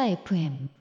스텔라 FM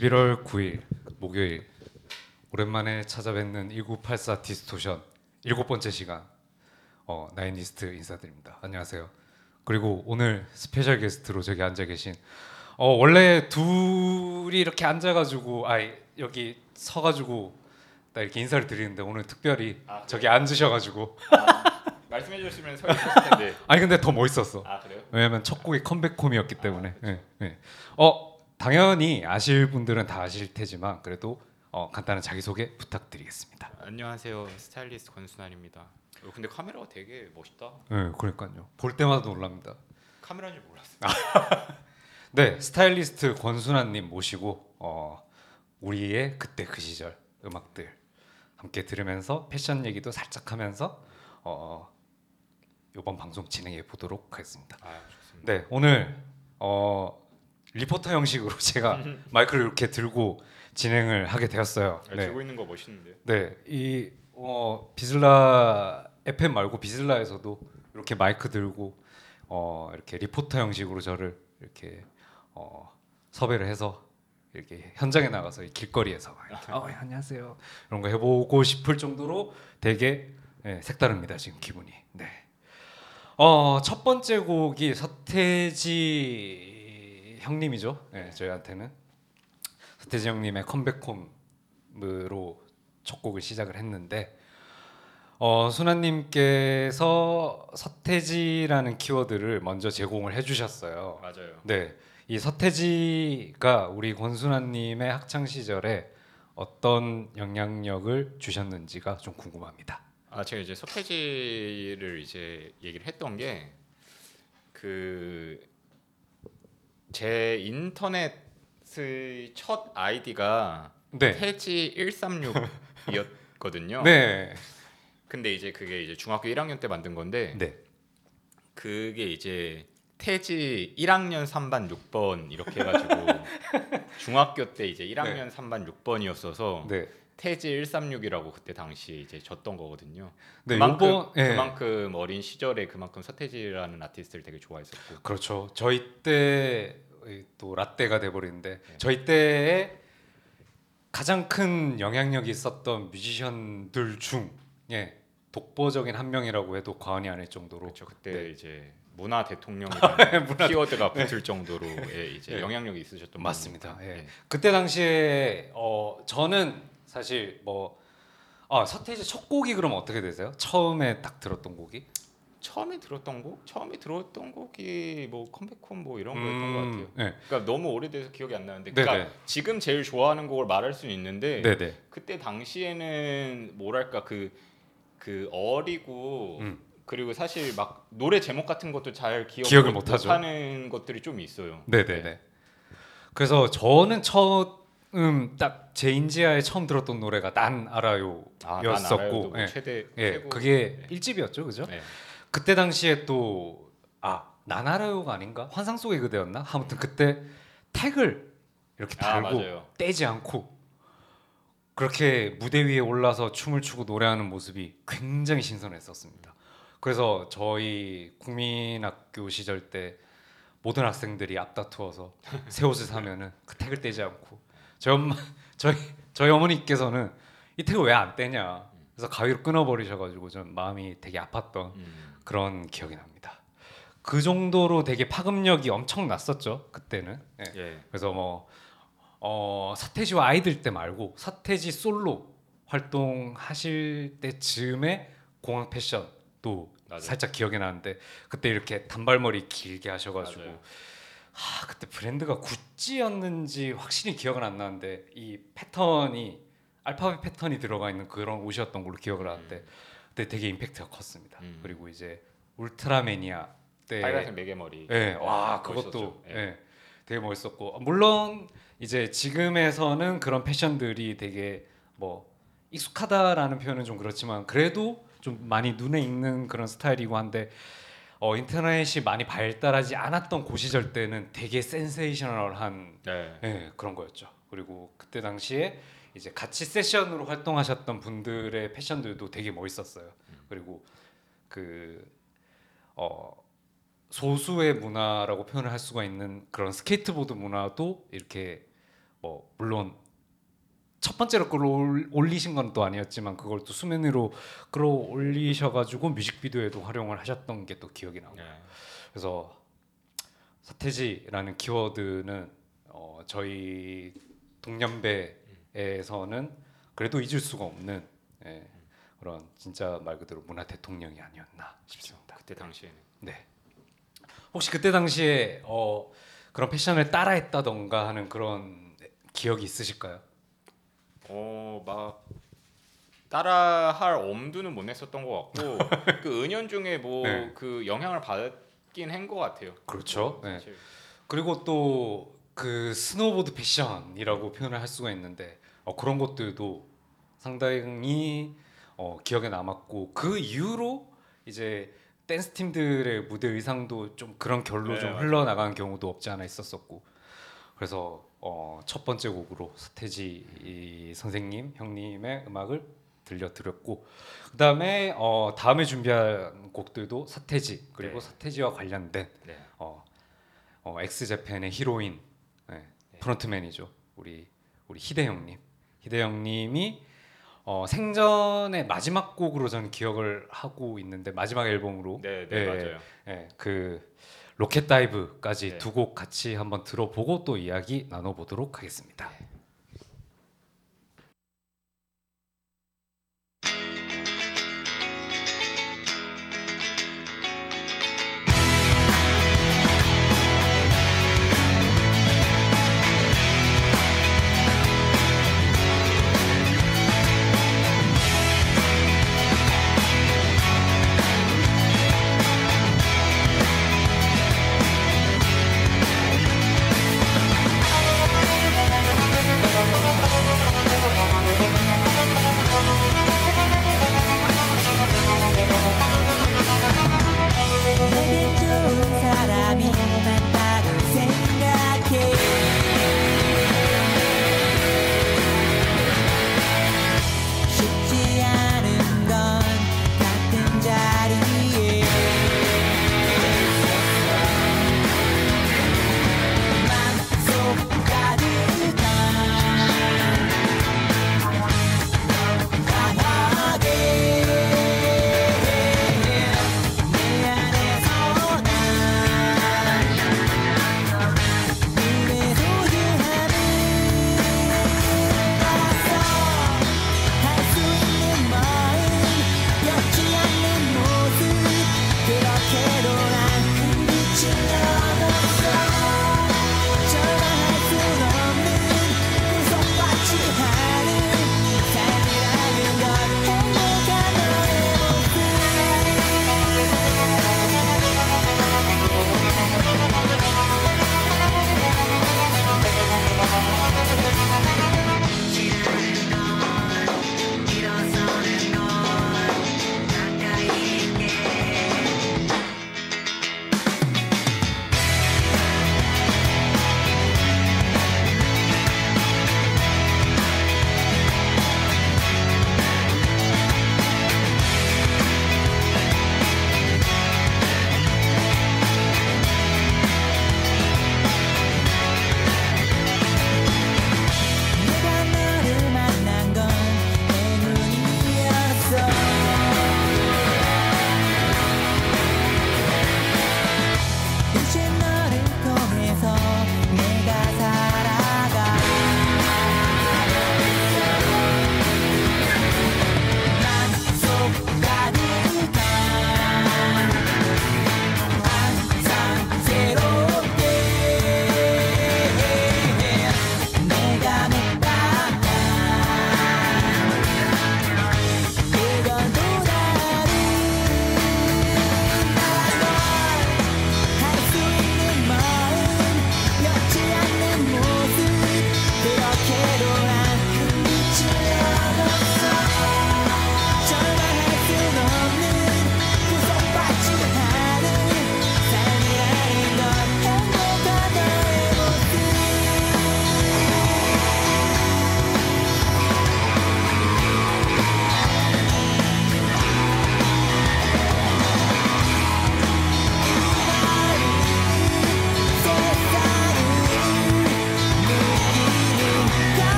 11월 9일 목요일 오랜만에 찾아뵙는 1984 Distortion 일곱 번째 시간 어, 나인리스트 인사드립니다. 안녕하세요. 그리고 오늘 special guest로 저기 앉아 계신 어, 원래 둘이 이렇게 앉아가지고 아 여기 서가지고 나 이렇게 인사를 드리는데 오늘 특별히 아, 저기 앉으셔가지고 아, 말씀해 주셨으면 서 있었을 텐데 아니 근데 더 멋있었어. 아 그래요? 왜냐면 첫 곡이 컴백홈이었기 때문에. 아, 네, 네. 어 당연히 아실 분들은 다 아실 테지만 그래도 어, 간단한 자기 소개 부탁드리겠습니다. 안녕하세요 스타일리스트 권순환입니다. 어, 근데 카메라가 되게 멋있다. 예, 그러니까요. 볼 때마다 놀랍니다. 카메라인 줄 몰랐어요. 네, 스타일리스트 권순환님 모시고 어, 우리의 그때 그 시절 음악들 함께 들으면서 패션 얘기도 살짝 하면서 어, 이번 방송 진행해 보도록 하겠습니다. 아. 네, 오늘 어, 리포터 형식으로 제가 마이크를 이렇게 들고 진행을 하게 되었어요. 아, 네, 들고 있는 거 멋있는데. 네, 이 어 VISLA FM 말고 VISLA에서도 이렇게 마이크 들고 어 이렇게 리포터 형식으로 저를 이렇게 어 섭외를 해서 이렇게 현장에 나가서 이 길거리에서 막 이렇게 어, 예, 안녕하세요 이런 거 해보고 싶을 정도로 되게 예, 색다릅니다 지금 기분이. 네. 어 첫 번째 곡이 서태지 형님이죠. 네, 저희한테는 서태지 형님의 컴백홈으로 첫 곡을 시작을 했는데 어, 순아님께서 서태지라는 키워드를 먼저 제공을 해주셨어요. 맞아요. 네, 이 서태지가 우리 권순아님의 학창 시절에 어떤 영향력을 주셨는지가 좀 궁금합니다. 아 제가 이제 서태지를 이제 얘기를 했던 게 그 제 인터넷의 첫 아이디가 네, 태지 136이었거든요. 네, 근데 이제 그게 이제 중학교 1학년 때 만든 건데 네, 그게 이제 태지 1학년 3반 6번 이렇게 해가지고 중학교 때 이제 1학년 3반 6번이었어서 네. 태지 136이라고 그때 당시에 이제 졌던 거거든요. 네, 그만큼 요번- 예. 그만큼 어린 시절에 그만큼 서태지라는 아티스트를 되게 좋아했었고 그렇죠. 저희 때 또 라떼가 돼버리는데 네. 저희 때에 가장 큰 영향력이 있었던 뮤지션들 중에 독보적인 한 명이라고 해도 과언이 아닐 정도로 그렇죠. 그때 네. 이제 문화 대통령이라는 문화- 키워드가 붙을 정도로의 이제 네. 영향력이 있으셨던 맞습니다. 예. 네. 그때 당시에 어 저는 사실 뭐 아, 서태지 첫 곡이 그럼 어떻게 되세요? 처음에 딱 들었던 곡이? 처음에 들었던 곡, 처음에 들었던 곡이 뭐 컴백홈 뭐 이런 거였던 것 같아요. 네. 그러니까 너무 오래돼서 기억이 안 나는데, 네네. 그러니까 지금 제일 좋아하는 곡을 말할 수는 있는데 네, 네. 그때 당시에는 뭐랄까 그 그 어리고 음. 그리고 사실 막 노래 제목 같은 것도 잘 기억 못하죠. 못하는 것들이 좀 있어요. 네, 네, 네. 그래서 저는 처 음 딱 제 인지하에 처음 들었던 노래가 난 알아요였었고, 아, 난 예. 최대 예, 최고. 그게 네. 일집이었죠 그죠? 네. 그때 당시에 또 아, 나나라요가 아닌가? 환상 속의 그대였나? 아무튼 그때 태그를 이렇게 아 달고 맞아요. 떼지 않고 그렇게 무대 위에 올라서 춤을 추고 노래하는 모습이 굉장히 신선했었습니다. 그래서 저희 국민학교 시절 때 모든 학생들이 앞다투어서 새 옷을 사면은 그 태그를 떼지 않고 저희 엄마 저희 저희 어머니께서는 이 태그 왜 안 떼냐 그래서 가위로 끊어버리셔가지고 좀 마음이 되게 아팠던 음. 그런 기억이 납니다. 그 정도로 되게 파급력이 엄청 났었죠 그때는. 예. 예. 그래서 뭐 어, 서태지와 아이들 때 말고 서태지 솔로 활동하실 때쯤에 공항 패션도 맞아요. 살짝 기억이 나는데 그때 이렇게 단발머리 길게 하셔가지고 맞아요. 아 그때 브랜드가 구찌였는지 확실히 기억은 안 나는데 이 패턴이 알파벳 패턴이 들어가 있는 그런 옷이었던 걸로 기억을 하는데 그때 되게 임팩트가 컸습니다. 음. 그리고 이제 울트라매니아 때 빨간색 매개머리. 예, 와 네, 그것도 멋있었죠. 예. 예. 되게 멋있었고 물론 이제 지금에서는 그런 패션들이 되게 뭐 익숙하다라는 표현은 좀 그렇지만 그래도 좀 많이 눈에 익는 그런 스타일이고 한데 어, 인터넷이 많이 발달하지 않았던 그 시절 때는 되게 센세이셔널한 네. 예, 그런 거였죠. 그리고 그때 당시에 이제 같이 세션으로 활동하셨던 분들의 패션들도 되게 멋있었어요. 그리고 그 어, 소수의 문화라고 표현을 할 수가 있는 그런 스케이트보드 문화도 이렇게 뭐 물론 첫 번째로 끌어올리신 건 또 아니었지만 그걸 또 수면 위로 끌어올리셔가지고 뮤직비디오에도 활용을 하셨던 게 또 기억이 나고 네. 그래서 서태지라는 키워드는 어, 저희 동년배에서는 그래도 잊을 수가 없는 예, 그런 진짜 말 그대로 문화 대통령이 아니었나 싶습니다. 그때 당시에는 네. 혹시 그때 당시에 어, 그런 패션을 따라했다던가 하는 그런 기억이 있으실까요? 어 막 따라 할 엄두는 못 냈었던 것 같고 그 은연 중에 뭐 네. 그 영향을 받긴 한 것 같아요. 그렇죠. 네. 사실. 그리고 또 그 스노보드 패션이라고 표현을 할 수가 있는데 어, 그런 것들도 상당히 어, 기억에 남았고 그 이후로 이제 댄스 팀들의 무대 의상도 좀 그런 결로 네, 좀. 흘러나가는 경우도 없지 않아 있었었고 그래서 어, 첫 번째 곡으로 서태지 이 선생님 형님의 음악을 들려드렸고 그 다음에 어, 다음에 준비한 곡들도 서태지 그리고 네. 서태지와 관련된 네. 어, 어, 엑스제팬의 히로인 네, 프론트맨이죠 우리 우리 희대 형님 희대 형님이 어, 생전의 마지막 곡으로 저는 기억을 하고 있는데 마지막 앨범으로 네, 네 예, 맞아요. 예, 그 로켓 다이브까지 네. 두곡 같이 한번 들어보고 또 이야기 나눠보도록 하겠습니다. 내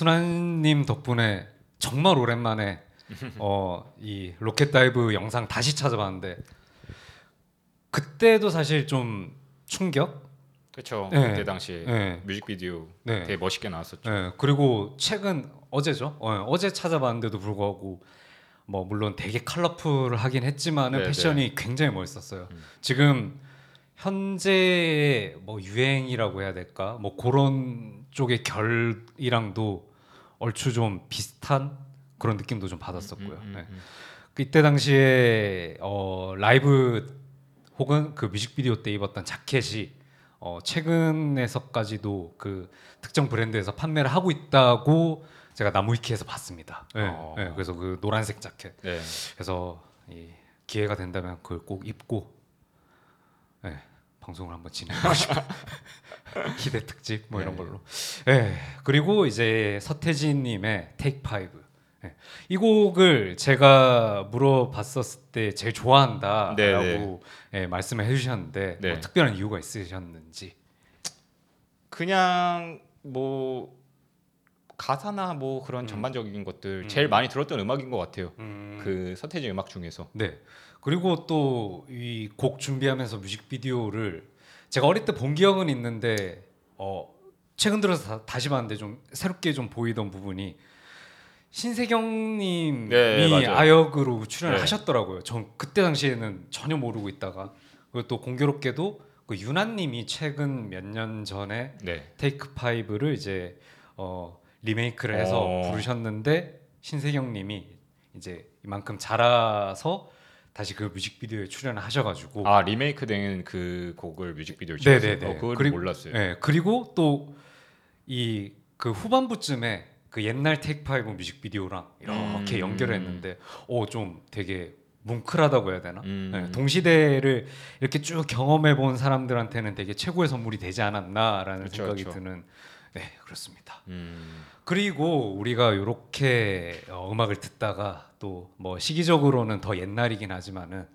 순환님 덕분에 정말 오랜만에 어, 이 Rocket Dive 영상 다시 찾아봤는데 그때도 사실 좀 충격. 그렇죠. 네. 그때 당시에 네. 뮤직비디오 네. 되게 멋있게 나왔었죠. 예, 그리고 최근 어제죠. 어, 어제 찾아봤는데도 불구하고 뭐 물론 되게 컬러풀하긴 했지만은 네, 패션이 굉장히 멋있었어요. 지금 현재 뭐 유행이라고 해야 될까? 뭐 그런 쪽의 결이랑도 얼추 좀 비슷한 그런 느낌도 좀 받았었고요. 음, 음, 네. 음. 그때 당시에 어, 라이브 혹은 그 뮤직비디오 때 입었던 자켓이 어, 최근에서까지도 그 특정 브랜드에서 판매를 하고 있다고 제가 나무위키에서 봤습니다. 네, 어. 네, 그래서 그 노란색 자켓. 네. 그래서 이 기회가 된다면 그걸 꼭 입고 네, 방송을 한번 진행하고 싶어요. 희대 특집 뭐 이런 네. 걸로. 네, 그리고 이제 서태진님의 Take Five. 네, 이 곡을 제가 물어봤었을 때 제일 좋아한다라고 네, 예, 말씀을 해주셨는데 네. 뭐 특별한 이유가 있으셨는지. 그냥 뭐 가사나 뭐 그런 음. 전반적인 것들 음. 제일 많이 들었던 음악인 것 같아요. 음, 그 서태진 음악 중에서. 네. 그리고 또 이 곡 준비하면서 뮤직비디오를 제가 어릴 때 본 기억은 있는데 어 최근 들어서 다, 시 봤는데 좀 새롭게 좀 보이던 부분이 신세경님이 네, 맞아요. 아역으로 출연을 네. 하셨더라고요. 전 그때 당시에는 전혀 모르고 있다가 그리고 또 공교롭게도 그 유나님이 최근 몇 년 전에 네. 테이크 파이브를 이제 어, 리메이크를 해서 어. 부르셨는데 신세경님이 이제 이만큼 자라서 다시 그 뮤직비디오에 출연을 하셔가지고 아 리메이크된 그 곡을 뮤직비디오에. 네네네. 어, 그걸 그리고- 몰랐어요. 네, 그리고 또 이 그 후반부쯤에 그 옛날 Take Five 뮤직비디오랑 이렇게 음. 연결했는데 오좀 되게 뭉클하다고 해야 되나? 음. 네, 동시대를 이렇게 쭉 경험해 본 사람들한테는 되게 최고의 선물이 되지 않았나라는 그쵸, 생각이 그쵸. 드는 네 그렇습니다. 음, 그리고 우리가 이렇게 어, 음악을 듣다가 또 뭐 시기적으로는 더 옛날이긴 하지만은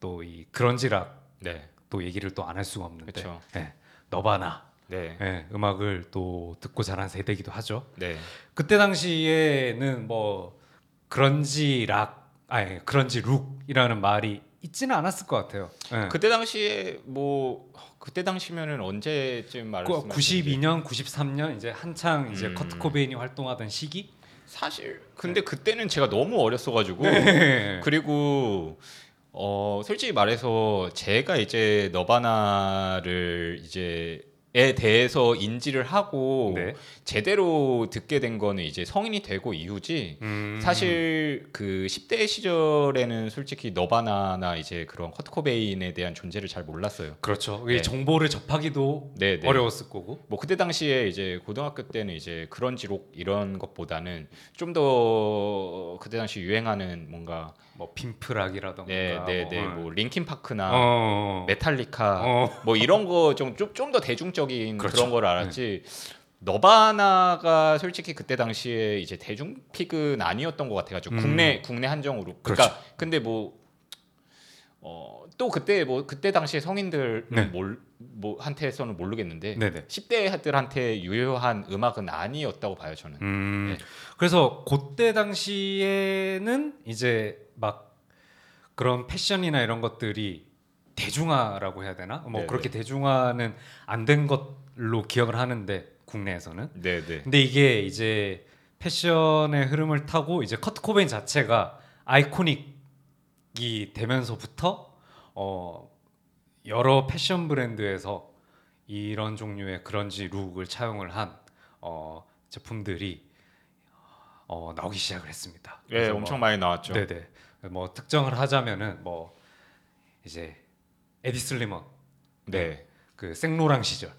또 이 그런지락 네, 또 얘기를 또 안 할 수가 없는데. 그쵸. 예, 너바나. 네, 예, 음악을 또 듣고 자란 세대이기도 하죠. 네, 그때 당시에는 뭐 그런지 락 아니 그런지 룩이라는 말이 있지는 않았을 것 같아요. 예. 그때 당시에 뭐 그때 당시면은 언제쯤 그 92년, 93년 이제 한창 이제 음. 커트 코베인이 활동하던 시기. 사실 근데 그때는 제가 너무 어렸어가지고 네. 그리고 어 솔직히 말해서 제가 이제 너바나를 이제 에 대해서 인지를 하고 네. 제대로 듣게 된 거는 이제 성인이 되고 이후지 음. 사실 그 10대 시절에는 솔직히 너바나나 이제 그런 커트 코베인에 대한 존재를 잘 몰랐어요. 그렇죠. 이 네. 정보를 접하기도 네, 네. 어려웠을 거고. 뭐 그때 당시에 이제 고등학교 때는 이제 그런 지록 이런 것보다는 좀 더 그때 당시 유행하는 뭔가 뭐 핑프락이라던가. 네, 네, 네, 뭐, 뭐 링킨 파크나 어. 메탈리카 어. 뭐 이런 거 좀좀더 대중적인 그렇죠. 그런 걸 알았지. 너바나가 솔직히 그때 당시에 이제 대중 픽은 아니었던 것 같아가지고 음. 국내 국내 한정으로. 그러니까 근데 뭐 어, 또 그때 뭐 그때 당시에 성인들 네. 몰 뭐 한테서는 모르겠는데 네네. 10대들한테 유효한 음악은 아니었다고 봐요 저는. 음. 네. 그래서 그때 당시에는 이제 막 그런 패션이나 이런 것들이 대중화라고 해야 되나? 뭐 네네. 그렇게 대중화는 안 된 것로 기억을 하는데 국내에서는. 네, 네. 근데 이게 이제 패션의 흐름을 타고 이제 커트 코베인 자체가 아이코닉이 되면서부터 어 여러 패션 브랜드에서 이런 종류의 그런지 룩을 차용을 한 어, 제품들이 어, 나오기 시작을 했습니다. 예, 그래서 엄청 뭐, 많이 나왔죠. 네네. 뭐 특정을 하자면은 뭐 이제 에디 슬리먼, 네. 그 생로랑 시절.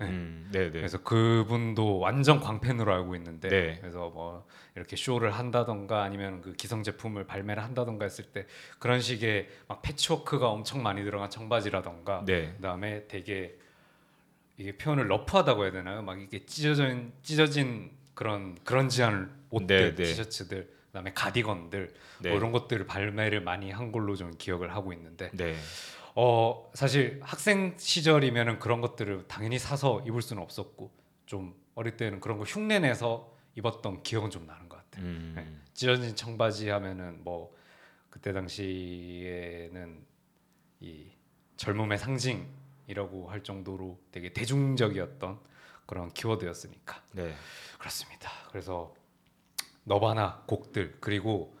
네. 음, 네, 네. 그래서 그분도 완전 광팬으로 알고 있는데 네. 그래서 뭐 이렇게 쇼를 한다던가 아니면 그 기성 제품을 발매를 한다던가 했을 때 그런 식의 막 패치워크가 엄청 많이 들어간 청바지라던가 네. 그다음에 되게 이게 표현을 러프하다고 해야 되나요? 막 이게 찢어진 찢어진 그런 그런 지한 옷들, 네, 네. 티셔츠들, 그다음에 가디건들 네. 뭐 이런 것들을 발매를 많이 한 걸로 좀 기억을 하고 있는데 네. 어 사실 학생 시절이면은 그런 것들을 당연히 사서 입을 수는 없었고 좀 어릴 때는 그런 거 흉내 내서 입었던 기억은 좀 나는 것 같아요. 음. 네. 찢어진 청바지 하면은 뭐 그때 당시에는 이 젊음의 상징이라고 할 정도로 되게 대중적이었던 그런 키워드였으니까 네. 그렇습니다. 그래서 너바나 곡들 그리고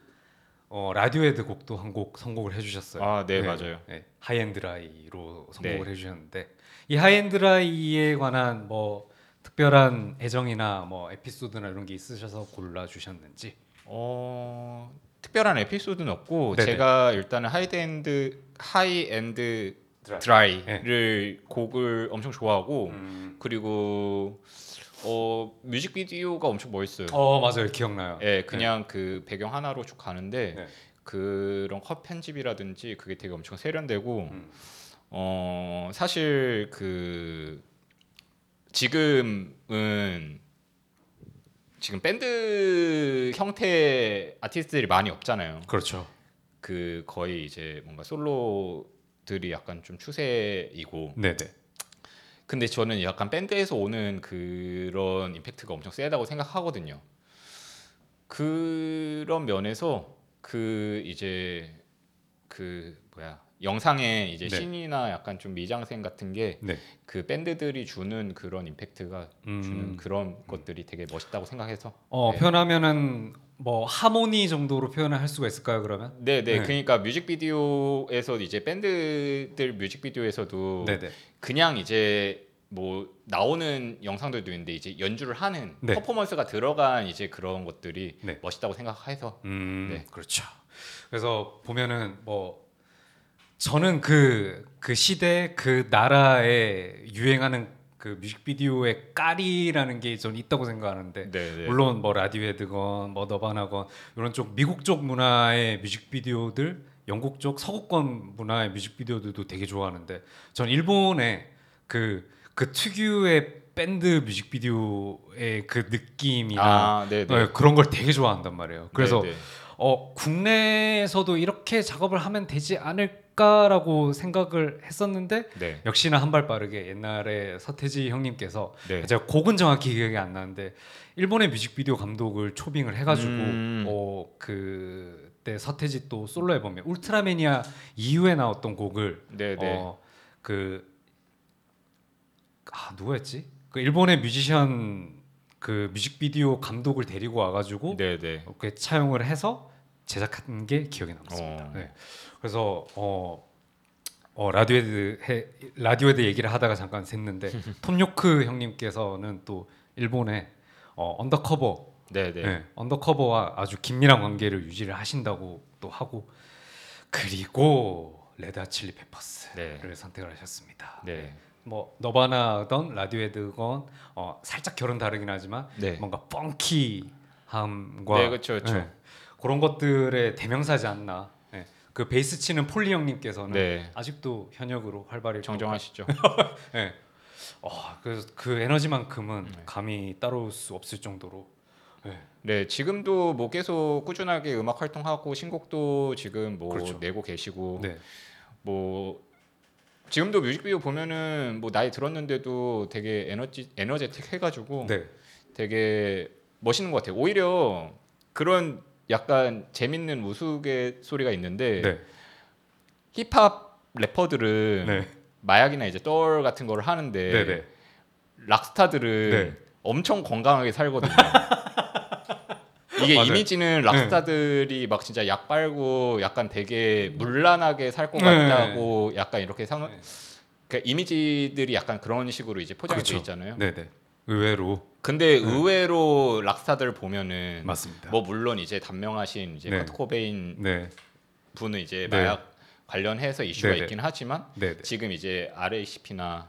어, 라디오헤드 곡도 한 곡 선곡을 해주셨어요. 아, 네, 맞아요. 네, High and Dry로 선곡을 네. 해주셨는데 이 High and Dry에 관한 뭐 특별한 애정이나 뭐 에피소드나 이런 게 있으셔서 골라 주셨는지. 어, 특별한 에피소드는 없고 네네. 제가 일단은 High and High and Dry. Dry를 곡을 엄청 좋아하고 음. 그리고 어 뮤직비디오가 엄청 멋있어요. 어 맞아요 기억나요. 예, 그냥 그 배경 하나로 쭉 가는데 네. 그런 컷 편집이라든지 그게 되게 엄청 세련되고 음. 어 사실 그 지금은 지금 밴드 형태 아티스트들이 많이 없잖아요. 그렇죠. 그 거의 이제 뭔가 솔로들이 약간 좀 추세이고 네네. 근데 저는 약간 밴드에서 오는 그런 임팩트가 엄청 세다고 생각하거든요. 그런 면에서 그 이제 그 뭐야 영상에 이제 네. 신이나 약간 좀 미장센 같은 게 네. 그 밴드들이 주는 그런 임팩트가 음. 주는 그런 것들이 되게 멋있다고 생각해서 어 네. 표현하면은 뭐 하모니 정도로 표현을 할 수가 있을까요 그러면? 네, 네. 네. 그러니까 뮤직비디오에서 이제 밴드들 뮤직비디오에서도 네네. 그냥 이제 뭐 나오는 영상들도 있는데 이제 연주를 하는 네. 퍼포먼스가 들어간 이제 그런 것들이 네. 멋있다고 생각해서 음, 네. 그렇죠. 그래서 보면은 뭐 저는 그, 그 시대 그 나라에 유행하는 그 뮤직비디오의 깔이라는 게좀 있다고 생각하는데 네, 네. 물론 뭐 라디오헤드건 뭐 너바나건 이런 쪽 미국 쪽 문화의 뮤직비디오들 영국 쪽 서구권 문화의 뮤직비디오들도 되게 좋아하는데 전 일본의 그, 그 특유의 밴드 뮤직비디오의 그 느낌이나 아, 네, 네. 네, 그런 걸 되게 좋아한단 말이에요. 그래서 네, 네. 어, 국내에서도 이렇게 작업을 하면 되지 않을까라고 생각을 했었는데 네. 역시나 한 발 빠르게 옛날에 서태지 형님께서 네. 제가 곡은 정확히 기억이 안 나는데 일본의 뮤직비디오 감독을 초빙을 해가지고 음. 어, 그 때 서태지 또 솔로 앨범에 울트라매니아 이후에 나왔던 곡을 네, 네. 어, 그 아, 누구였지? 그 일본의 뮤지션 그 뮤직비디오 감독을 데리고 와가지고 네, 네. 이렇게 차용을 해서 제작한 게 기억에 남습니다. 어. 네. 그래서 어, 어 라디오헤드 해, 라디오헤드 얘기를 하다가 잠깐 샜는데 톰 요크 형님께서는 또 일본의 어, 언더커버 네, 네. 네, 언더커버와 아주 긴밀한 관계를 유지를 하신다고 또 하고 그리고 레드 칠리 페퍼스를 네. 선택을 하셨습니다. 네. 뭐 너바나던 라디오헤드건 어, 살짝 결은 다르긴 하지만 네. 뭔가 펑키함과 네, 그쵸, 그쵸. 네, 그런 것들의 대명사지 않나. 네. 그 베이스 치는 폴리 형님께서는 네. 아직도 현역으로 활발히 정정하시죠. 네. 어, 그래서 그 에너지만큼은 네. 감히 따라올 수 없을 정도로. 네. 네, 지금도 뭐 계속 꾸준하게 음악 활동하고 신곡도 지금 뭐 그렇죠. 내고 계시고 네. 뭐 지금도 뮤직비디오 보면은 뭐 나이 들었는데도 되게 에너지 에너제틱 해가지고 네. 되게 멋있는 것 같아요. 오히려 그런 약간 재밌는 우스갯 소리가 있는데 네. 힙합 래퍼들은 네. 마약이나 이제 떨 같은 거를 하는데 네. 네. 락스타들은 네. 엄청 건강하게 살거든요. 이게 맞아요. 이미지는 락스타들이 막 진짜 약 빨고 약간 되게 물란하게 살것 네. 같다고 약간 이렇게 상 네. 그 이미지들이 약간 그런 식으로 이제 포장이 그렇죠. 돼 있잖아요. 네, 네. 의외로 근데 의외로 락스타들 보면은 맞습니다. 뭐 물론 이제 단명하신 이제 네. 커트 코베인 네. 분은 이제 네. 마약 관련해서 이슈가 네, 네. 있긴 하지만 네, 네. 지금 이제 RACP나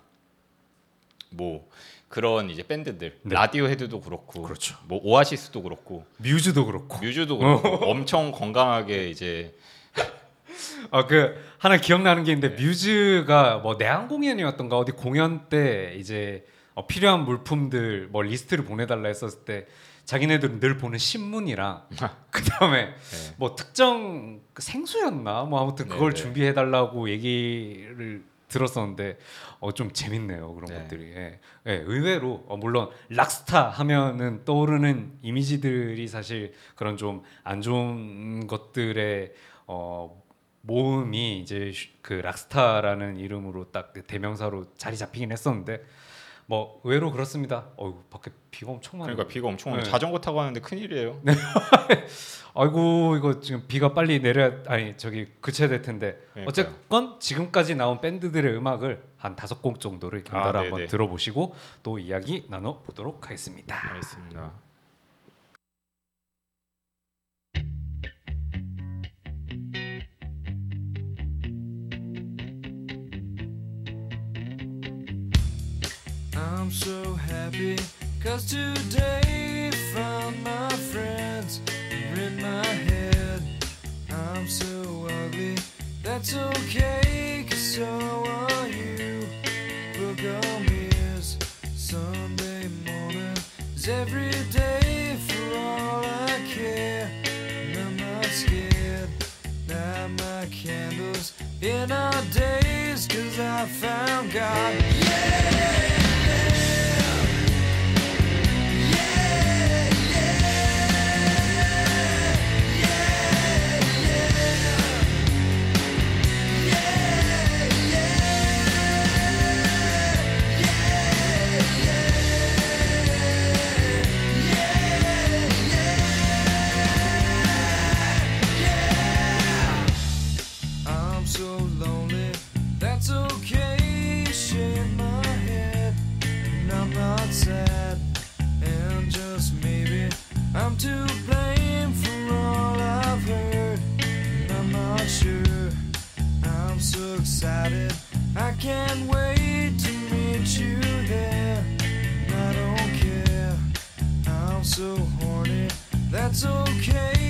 뭐 그런 이제 밴드들 네. 라디오 헤드도 그렇고 그렇죠. 뭐 오아시스도 그렇고 뮤즈도 그렇고. 뮤즈도 그렇고 엄청 건강하게 이제 아 그 하나 기억나는 게 네. 있는데 뮤즈가 뭐 내한 공연이었던가 어디 공연 때 이제 어, 필요한 물품들 뭐 리스트를 보내달라 했었을 때 자기네들은 늘 보는 신문이랑 그다음에 네. 뭐 특정 그 생수였나 뭐 아무튼 네, 그걸 네. 준비해 달라고 얘기를 들었었는데 어 좀 재밌네요 그런 네. 것들이 예. 예, 의외로 어, 물론 락스타 하면은 떠오르는 이미지들이 사실 그런 좀 안 좋은 것들의 어 모음이 이제 슈- 그 락스타라는 이름으로 딱그 대명사로 자리 잡히긴 했었는데 뭐 의외로 그렇습니다. 어유 밖에 비가 엄청 많아요. 그러니까 비가 엄청 오네. 네. 자전거 타고 하는데 큰 일이에요. 아이고 이거 지금 비가 빨리 내려 아니 저기 그쳐야 될 텐데 그러니까요. 어쨌건 지금까지 나온 밴드들의 음악을 한 다섯 곡 정도를 연달아 아, 한번 네네. 들어보시고 또 이야기 나눠 보도록 하겠습니다. 알겠습니다. I'm so happy cause today found my friends are in my head. I'm so ugly, that's okay cause so are you. Book on mirrors, Sunday morning is every day for all I care. And I'm not scared, light my candles in our days cause I found God. I'm can't wait to meet you there. I don't care. I'm so horny. That's okay.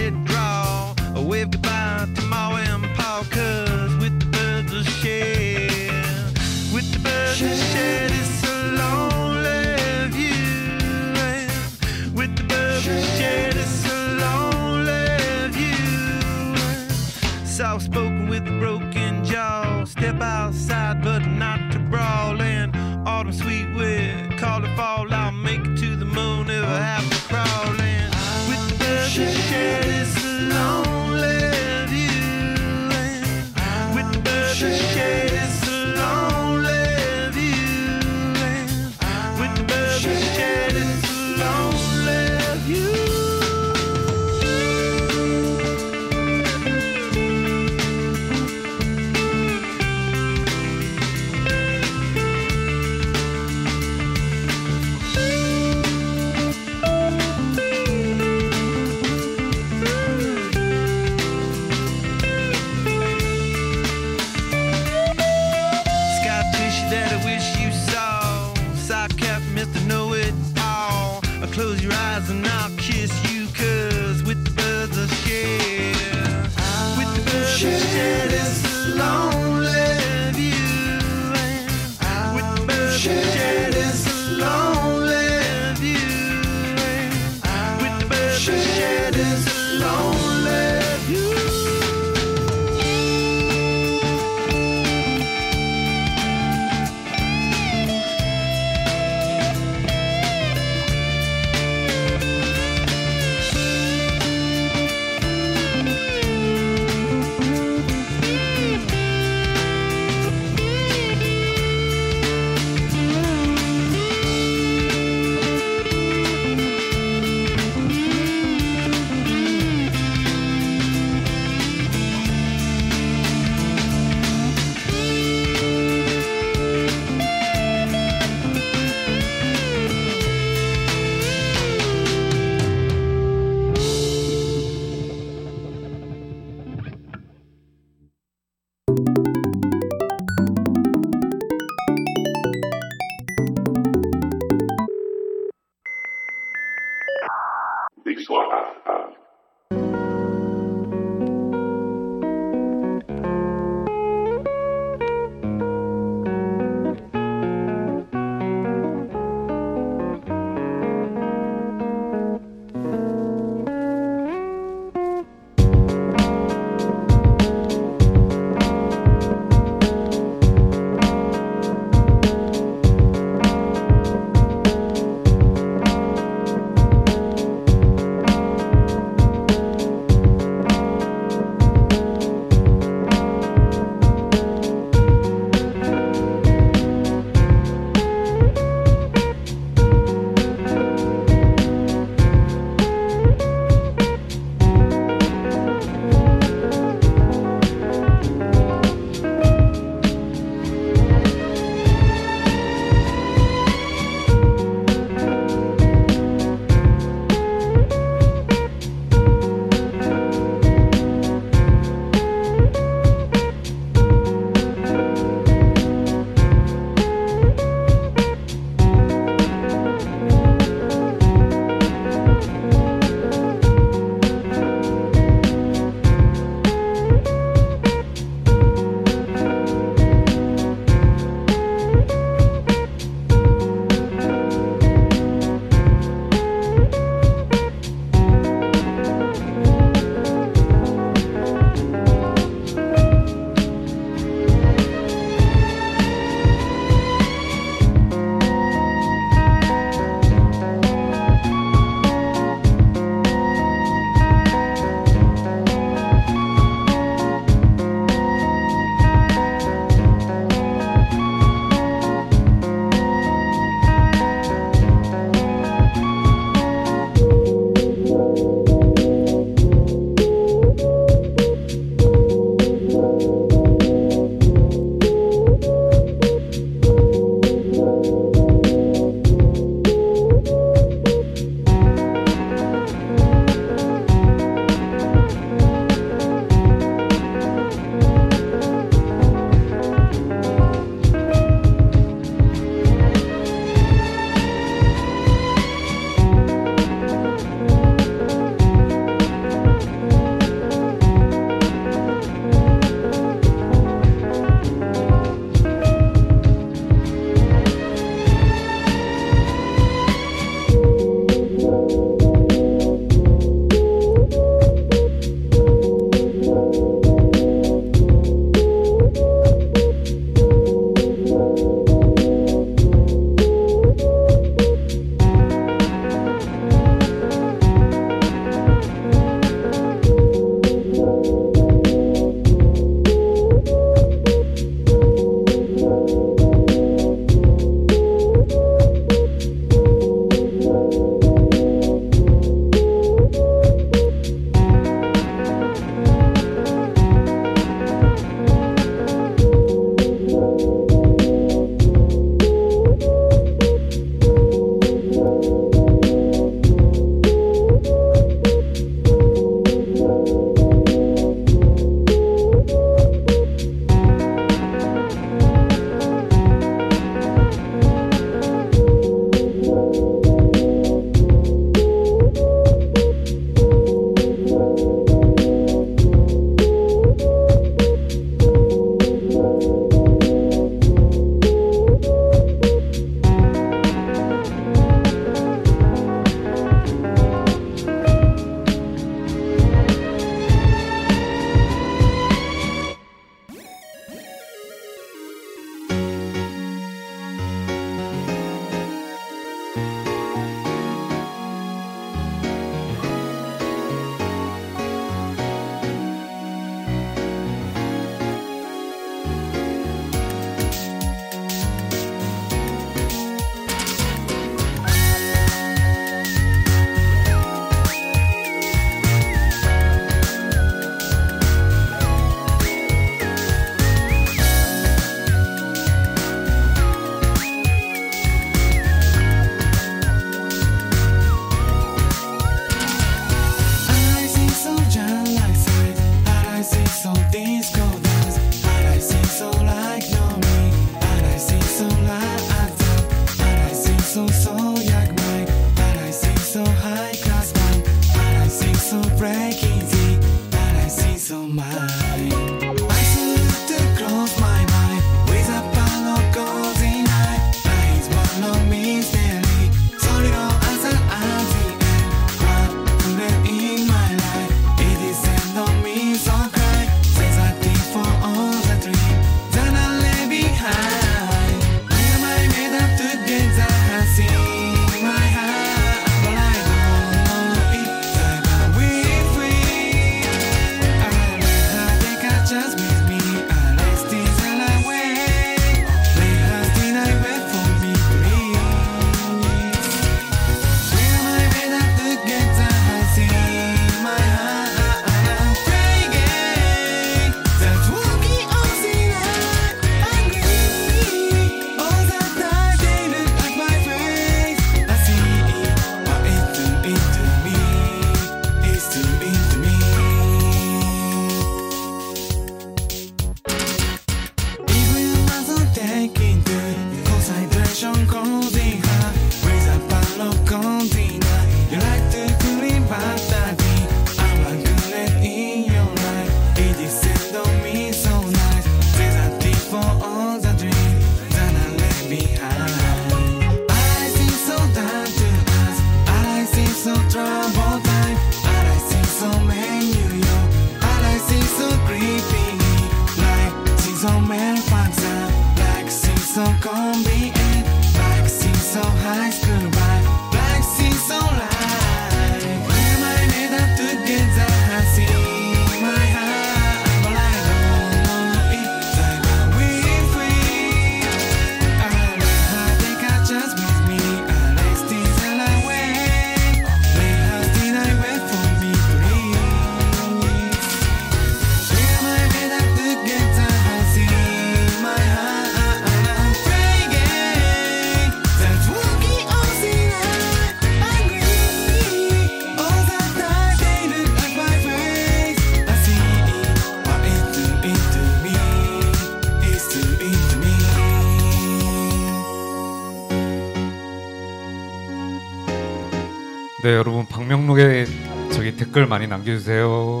댓글 많이 남겨주세요.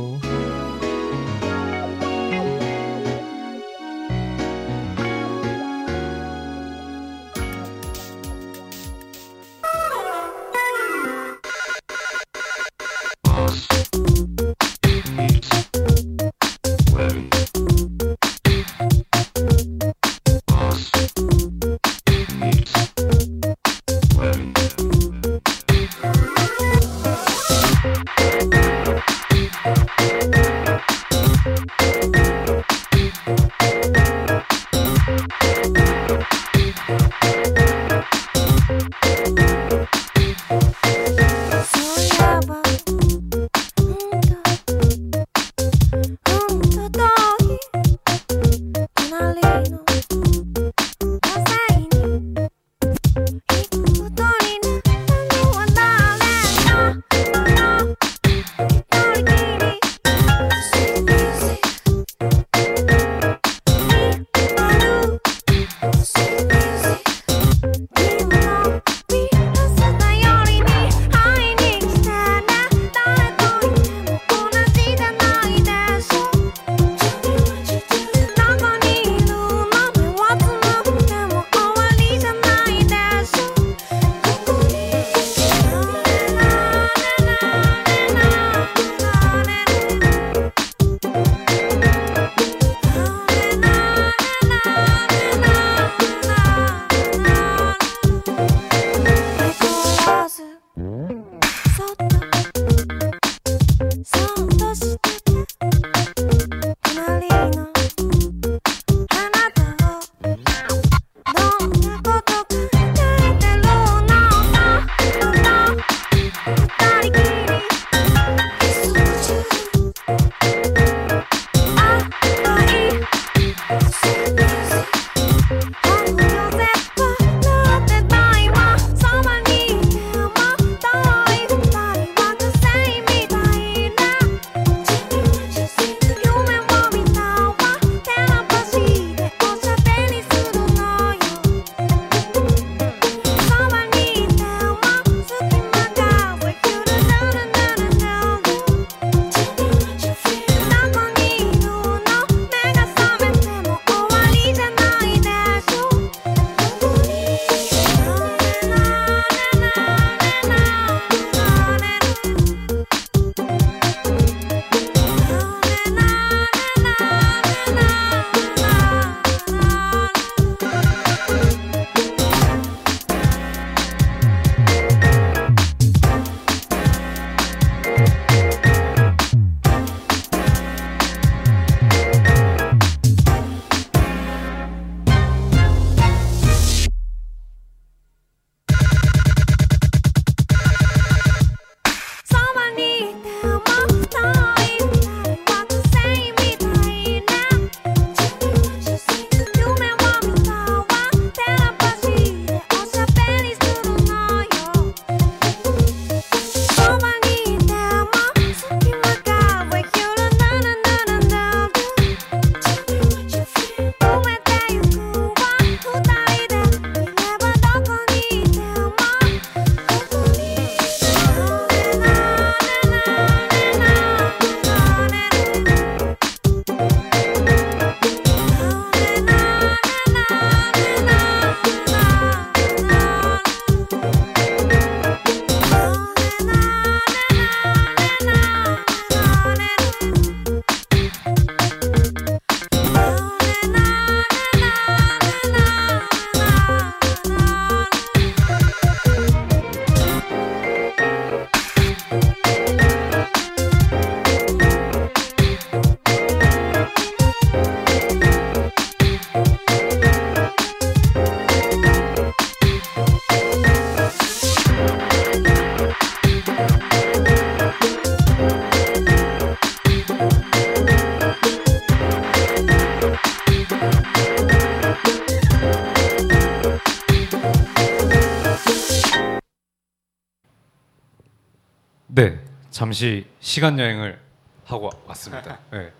잠시 시간 여행을 하고 왔습니다. 네.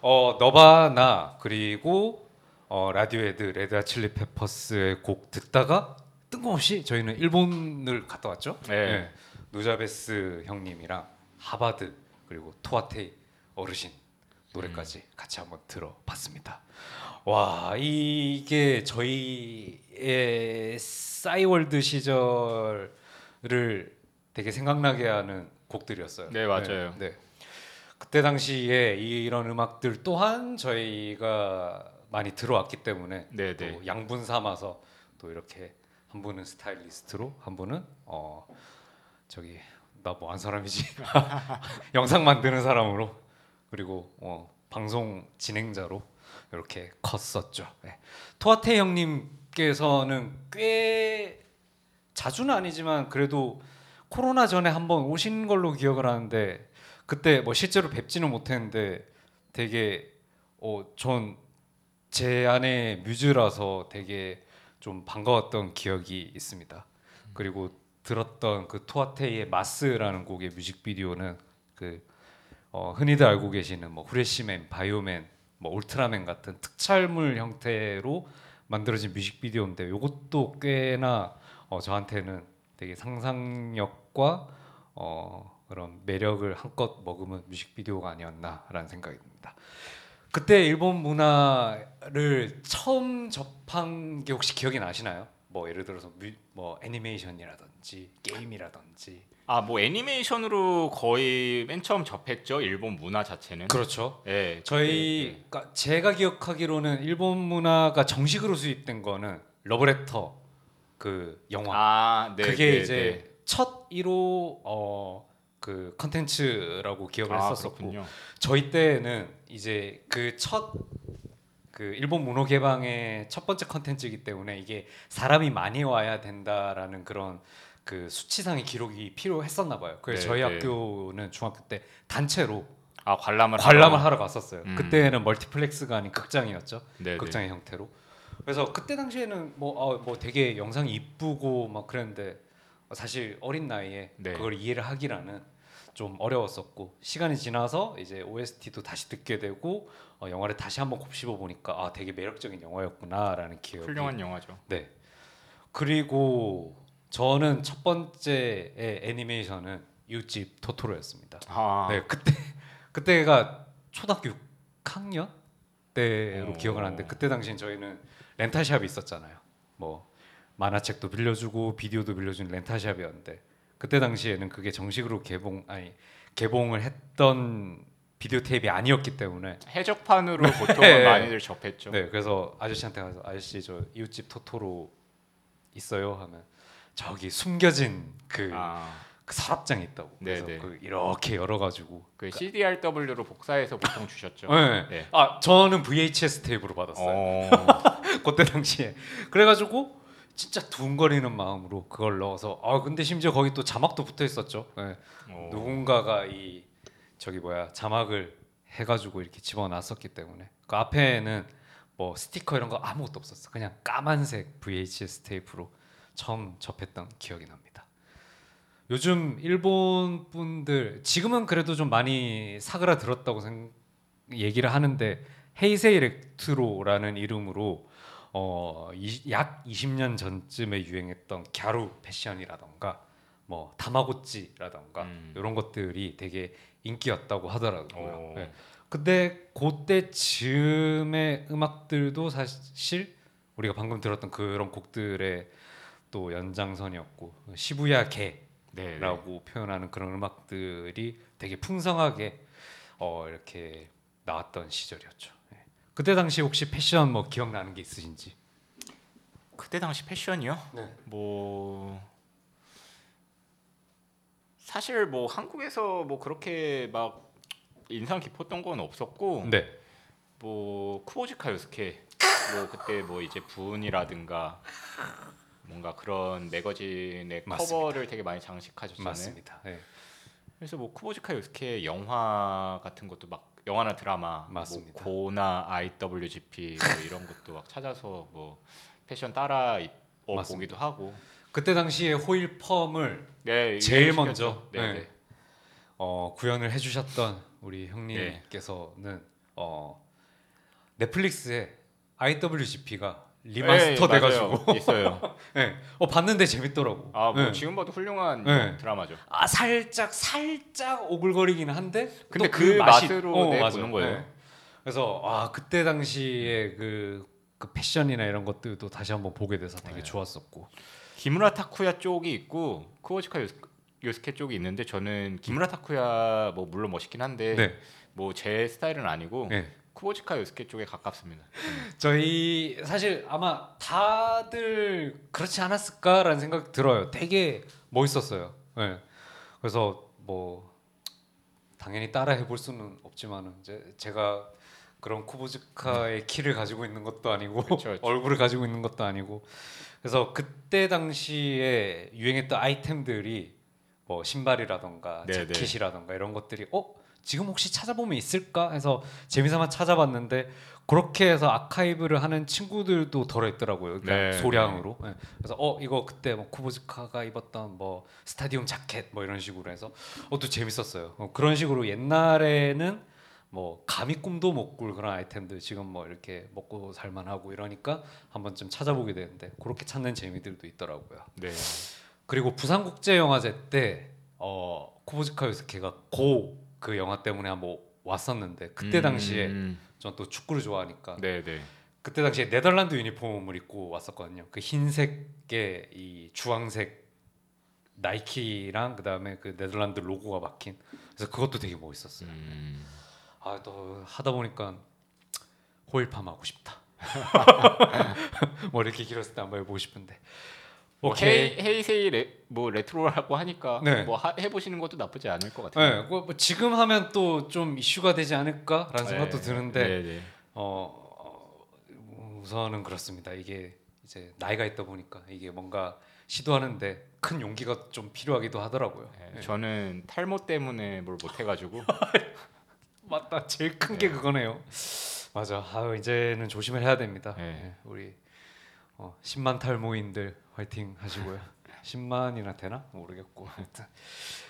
어 너바나 그리고 어, 라디오헤드 레드아 칠리 페퍼스의 곡 듣다가 뜬금없이 저희는 일본을 갔다 왔죠. 네. 누자베스 형님이랑 하바드 그리고 토와 테이 어르신 노래까지 같이 한번 들어봤습니다. 와 이게 저희의 싸이월드 시절을 되게 생각나게 하는 곡들이었어요. 네, 맞아요. 네. 그때 당시에 이런 음악들 또한 저희가 많이 들어왔기 때문에 네, 또 네. 양분 삼아서 또 이렇게 한 분은 스타일리스트로 한 분은 어 저기 나 뭐 한 사람이지 영상 만드는 사람으로 그리고 어 방송 진행자로 이렇게 컸었죠. 네. 토아테 형님께서는 꽤 자주는 아니지만 그래도 코로나 전에 한번 오신 걸로 기억을 하는데 그때 뭐 실제로 뵙지는 못했는데 되게 어 전 제 안에 뮤즈라서 되게 좀 반가웠던 기억이 있습니다. 그리고 들었던 그 토아테이의 마스라는 곡의 뮤직비디오는 그 어, 흔히들 알고 계시는 뭐 후레시맨, 바이오맨, 뭐 울트라맨 같은 특촬물 형태로 만들어진 뮤직비디오인데 이것도 꽤나 어, 저한테는 되게 상상력과 어, 그런 매력을 한껏 머금은 뮤직비디오가 아니었나라는 생각이 듭니다. 그때 일본 문화를 처음 접한 게 혹시 기억이 나시나요? 뭐 예를 들어서 뮤, 뭐 애니메이션이라든지 게임이라든지 아 뭐 애니메이션으로 거의 맨 처음 접했죠 일본 문화 자체는. 그렇죠. 예, 저희 네, 제가 기억하기로는 일본 문화가 정식으로 수입된 거는 러브레터 그 영화 아, 네, 그게 네, 이제 첫 1호 어 그 컨텐츠라고 네. 기억을 아, 했었었고 그렇군요. 저희 때는 이제 그 첫 그 일본 문호 개방의 첫 번째 컨텐츠이기 때문에 이게 사람이 많이 와야 된다라는 그런 그 수치상의 기록이 필요했었나 봐요. 그래서 네, 저희 네. 학교는 중학교 때 단체로 아 관람을 관람을 하러- 하러 갔었어요. 음. 그때는 멀티플렉스가 아닌 극장이었죠. 네, 네. 극장의 형태로. 그래서 그때 당시에는 뭐, 어, 뭐 되게 영상이 이쁘고 막 그랬는데 사실 어린 나이에 네. 그걸 이해를 하기라는 좀 어려웠었고 시간이 지나서 이제 OST도 다시 듣게 되고 어, 영화를 다시 한번 곱씹어 보니까 아 되게 매력적인 영화였구나라는 기억이 훌륭한 영화죠. 네. 그리고 저는 첫 번째의 애니메이션은 이웃집 토토로였습니다. 아, 네 그때 그때가 초등학교 6학년 때로 어. 기억을 하는데 그때 당시엔 저희는 렌탈샵이 있었잖아요. 뭐 만화책도 빌려주고 비디오도 빌려주는 렌탈샵이었는데 그때 당시에는 그게 정식으로 개봉 아니 개봉을 했던 비디오 테이프가 아니었기 때문에 해적판으로 보통은 네. 많이들 접했죠. 네 그래서 아저씨한테 가서 아저씨 저 이웃집 토토로 있어요 하면 저기 숨겨진 그, 아, 그 서랍장이 있다고 그래서 네, 네. 그 이렇게 열어가지고 그 CDRW로 복사해서 보통 주셨죠. 네. 네. 아 저는 VHS 테이프로 받았어요. 어, 그때 당시에 그래가지고 진짜 두근거리는 마음으로 그걸 넣어서 아 근데 심지어 거기 또 자막도 붙어 있었죠. 네. 어. 누군가가 이 저기 뭐야 자막을 해가지고 이렇게 집어놨었기 때문에 그 앞에는 뭐 스티커 이런 거 아무것도 없었어. 그냥 까만색 VHS 테이프로 처음 접했던 기억이 납니다. 요즘 일본 분들 지금은 그래도 좀 많이 사그라들었다고 생, 얘기를 하는데 헤이세이 일렉트로라는 이름으로 어, 이, 약 20년 전쯤에 유행했던 갸루 패션이라던가 뭐 다마고찌라던가 음. 이런 것들이 되게 인기였다고 하더라고요. 오. 네. 근데 그때 즈음의 음악들도 사실 우리가 방금 들었던 그런 곡들의 또 연장선이었고 시부야 개 네. 라고 표현하는 그런 음악들이 되게 풍성하게 어, 이렇게 나왔던 시절이었죠. 예. 그때 당시 혹시 패션 뭐 기억나는 게 있으신지? 그때 당시 패션이요? 네. 뭐 사실 뭐 한국에서 뭐 그렇게 막 인상 깊었던 건 없었고 네. 뭐 쿠오지카 요스케 뭐 그때 뭐 이제 분이라든가 뭔가 그런 매거진의 맞습니다. 커버를 되게 많이 장식하셨잖아요. 맞습니다. 예. 그래서 뭐 쿠보지카 요스케 영화 같은 것도 막 영화나 드라마, 맞습니다. 뭐 고나 IWGP 뭐 이런 것도 막 찾아서 뭐 패션 따라 입어. 보기도 하고. 그때 당시에 호일 펌을 네, 제일 먼저. 네, 네. 네. 어, 구현을 해주셨던 우리 형님께서는 어, 넷플릭스에 IWGP가 리마스터 네, 돼가지고. 있어요. 네. 어 봤는데 재밌더라고. 아, 뭐 네. 지금 봐도 훌륭한 네. 드라마죠. 아 살짝 살짝 오글거리긴 한데 근데 또그 맛이- 맛으로 어, 내. 보는 거예요. 네. 그래서 아 그때 당시에 그, 그 패션이나 이런 것들도 다시 한번 보게 돼서 네. 되게 좋았었고 기무라 타쿠야 쪽이 있고 쿠오지카 요스, 요스케 쪽이 있는데 저는 기무라 타쿠야 뭐 물론 멋있긴 한데 네. 뭐제 스타일은 아니고 네. 쿠오지카 요스케 쪽에 가깝습니다. 저희 사실 아마 다들 그렇지 않았을까라는 생각 들어요. 되게 멋있었어요. 네. 그래서 뭐 당연히 따라 해볼 수는 없지만은 이제 제가 그런 쿠보즈카의 키를 가지고 있는 것도 아니고 그쵸, 그쵸. 얼굴을 가지고 있는 것도 아니고 그래서 그때 당시에 유행했던 아이템들이 뭐 신발이라던가 네, 네. 재킷이라던가 이런 것들이 어 지금 혹시 찾아보면 있을까 해서 재미삼아 찾아봤는데 그렇게 해서 아카이브를 하는 친구들도 덜어 있더라고요. 그냥 네, 소량으로. 네. 그래서 어 이거 그때 뭐 쿠보즈카가 입었던 뭐 스타디움 자켓 뭐 이런 식으로 해서 어또 재밌었어요. 어, 그런 식으로 옛날에는 뭐 감히 꿈도 못 꿀 그런 아이템들 지금 뭐 이렇게 먹고 살만하고 이러니까 한 번쯤 찾아보게 되는데 그렇게 찾는 재미들도 있더라고요. 네. 그리고 부산국제영화제 때 어, 쿠보즈카 요스케가 고 그 영화 때문에 한번 왔었는데 그때 당시에 음, 전또 축구를 좋아하니까 네, 네. 그때 당시에 네덜란드 유니폼을 입고 왔었거든요. 그 흰색에 이 주황색 나이키랑 그다음에 그 네덜란드 로고가 박힌 그래서 그것도 되게 멋있었어요. 음. 아또 하다 보니까 호일펌 하고 싶다. 뭐 이렇게 길었을 때 한번 해보고 싶은데. 뭐 오케이. 헤이, 헤이세이 레, 뭐 레트로라고 하니까 네. 뭐 하, 해보시는 것도 나쁘지 않을 것 같아요. 네, 뭐, 뭐 지금 하면 또 좀 이슈가 되지 않을까라는 생각도 드는데 네, 네. 어, 어, 우선은 그렇습니다. 이게 이제 나이가 있다 보니까 이게 뭔가 시도하는데 큰 용기가 좀 필요하기도 하더라고요. 네, 네. 저는 탈모 때문에 뭘 못해가지고 맞다, 제일 큰 게 그거네요. 맞아. 아, 이제는 조심을 해야 됩니다. 네. 네, 우리 어, 10만 탈모인들 화이팅 하시고요. 10만이나 되나 모르겠고. 하여튼.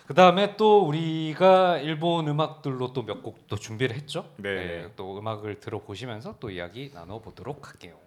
그 다음에 또 우리가 일본 음악들로 또 몇 곡 또 준비를 했죠. 네. 또 음악을 들어보시면서 또 이야기 나눠보도록 할게요.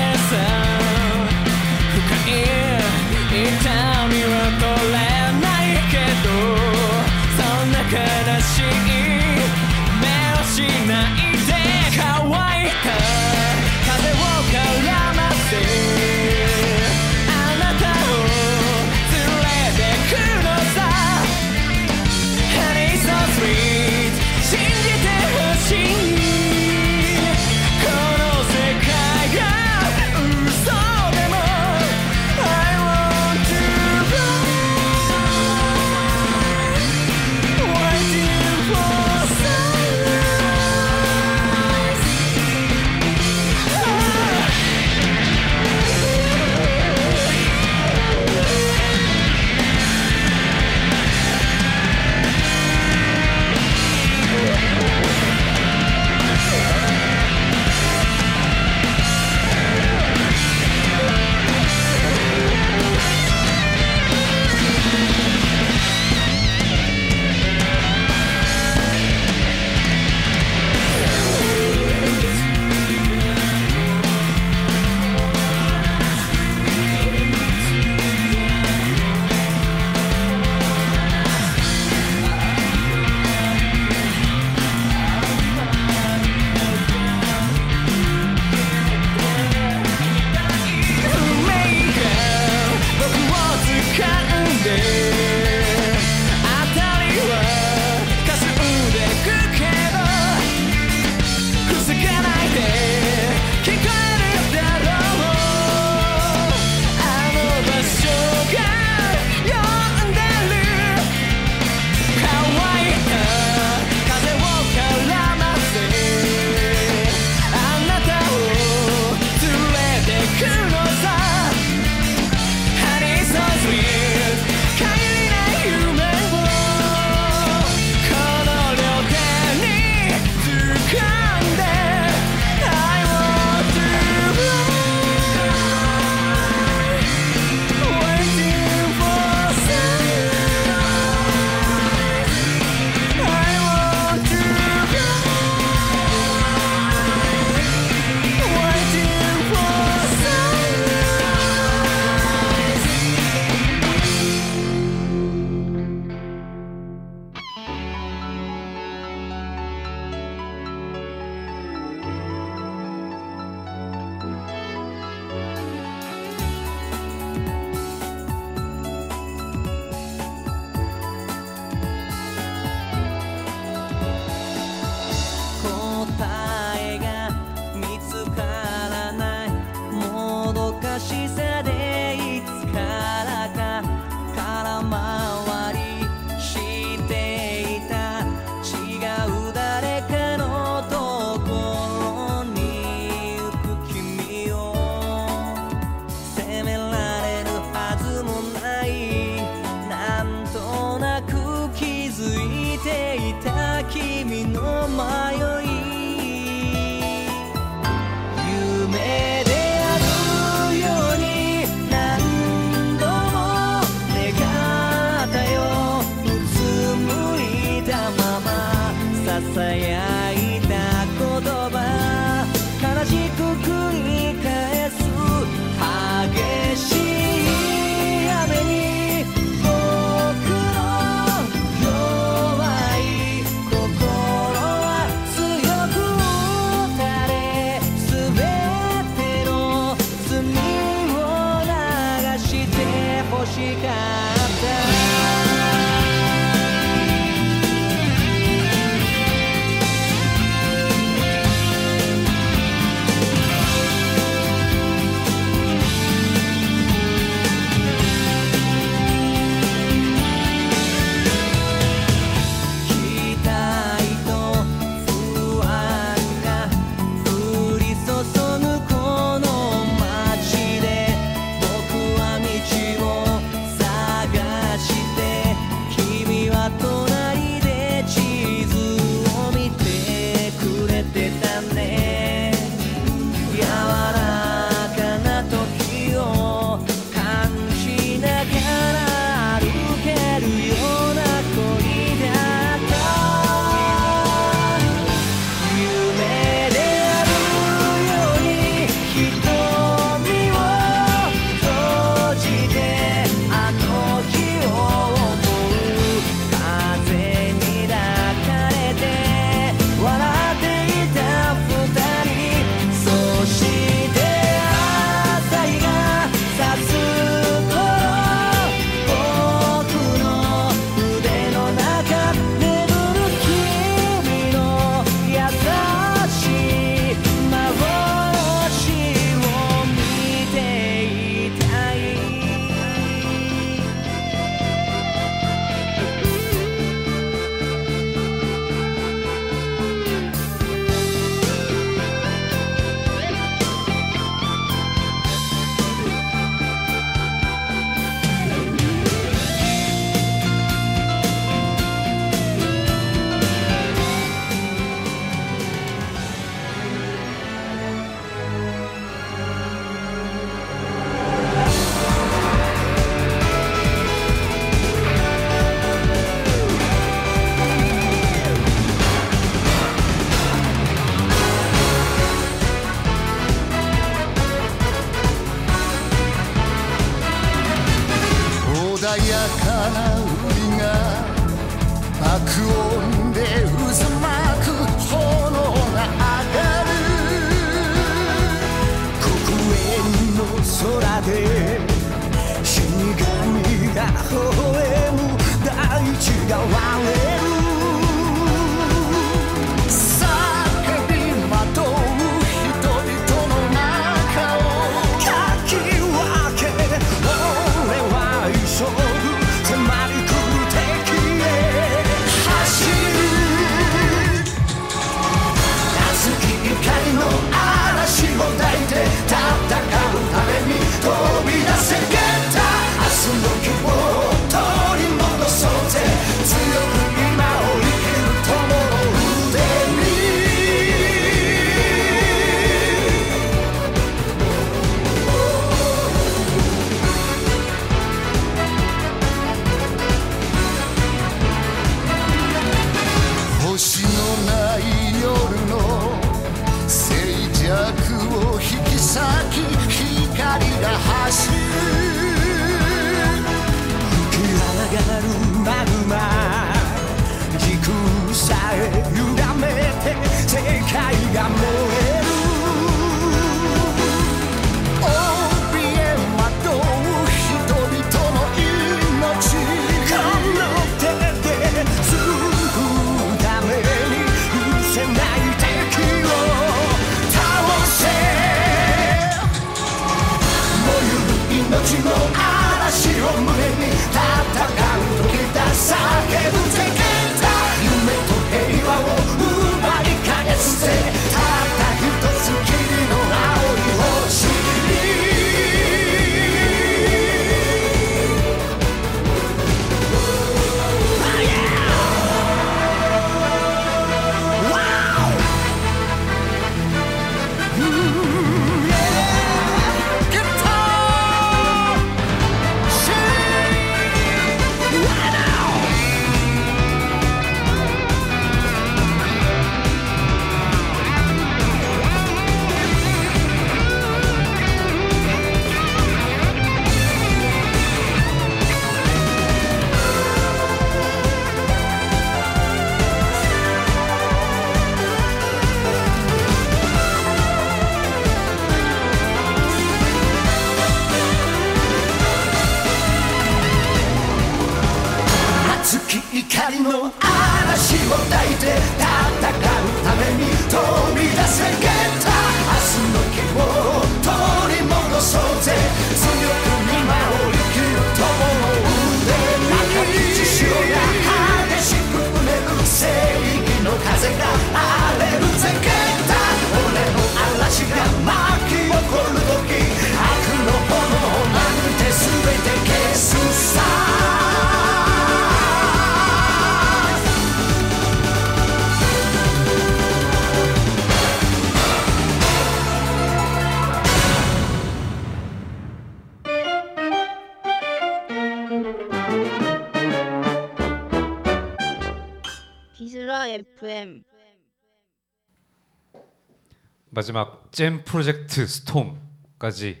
마지막 잼 프로젝트 Storm까지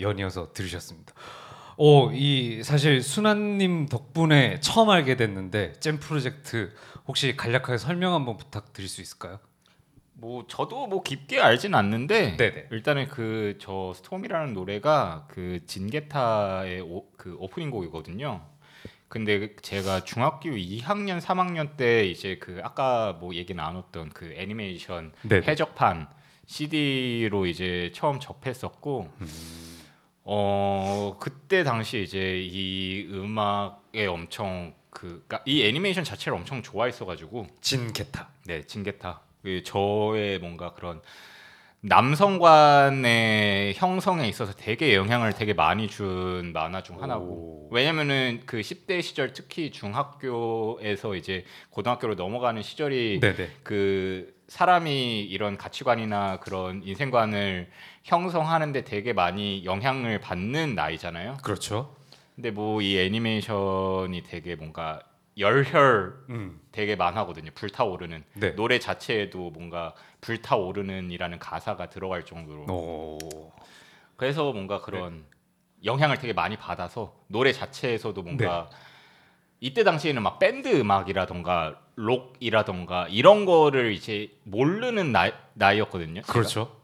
연이어서 들으셨습니다. 오, 이 사실 순환님 덕분에 처음 알게 됐는데 잼 프로젝트 혹시 간략하게 설명 한번 부탁드릴 수 있을까요? 뭐 저도 뭐 깊게 알진 않는데 네네. 일단은 그 저 Storm이라는 노래가 그 진게타의 오, 그 오프닝 곡이거든요. 근데 제가 중학교 2학년 3학년 때 이제 그 아까 뭐 얘기 나눴던 그 애니메이션 네네. 해적판 CD로 이제 처음 접했었고 음. 어 그때 당시 이제 이 음악에 엄청 그 그러니까 이 애니메이션 자체를 엄청 좋아했어가지고 진게타. 네, 진게타. 그 저의 뭔가 그런 남성관의 형성에 있어서 되게 영향을 되게 많이 준 만화 중 하나고. 왜냐면은 그 10대 시절 특히 중학교에서 이제 고등학교로 넘어가는 시절이 네네. 그 사람이 이런 가치관이나 그런 인생관을 형성하는데 되게 많이 영향을 받는 나이잖아요. 그렇죠. 근데 뭐 이 애니메이션이 되게 뭔가 열혈 음. 되게 많하거든요. 불타오르는 네. 노래 자체에도 뭔가 불타오르는이라는 가사가 들어갈 정도로. 오. 그래서 뭔가 그런 영향을 되게 많이 받아서 노래 자체에서도 뭔가 이때 당시에는 막 밴드 음악이라던가 록이라던가 이런 거를 이제 모르는 나이, 나이였거든요. 제가. 그렇죠.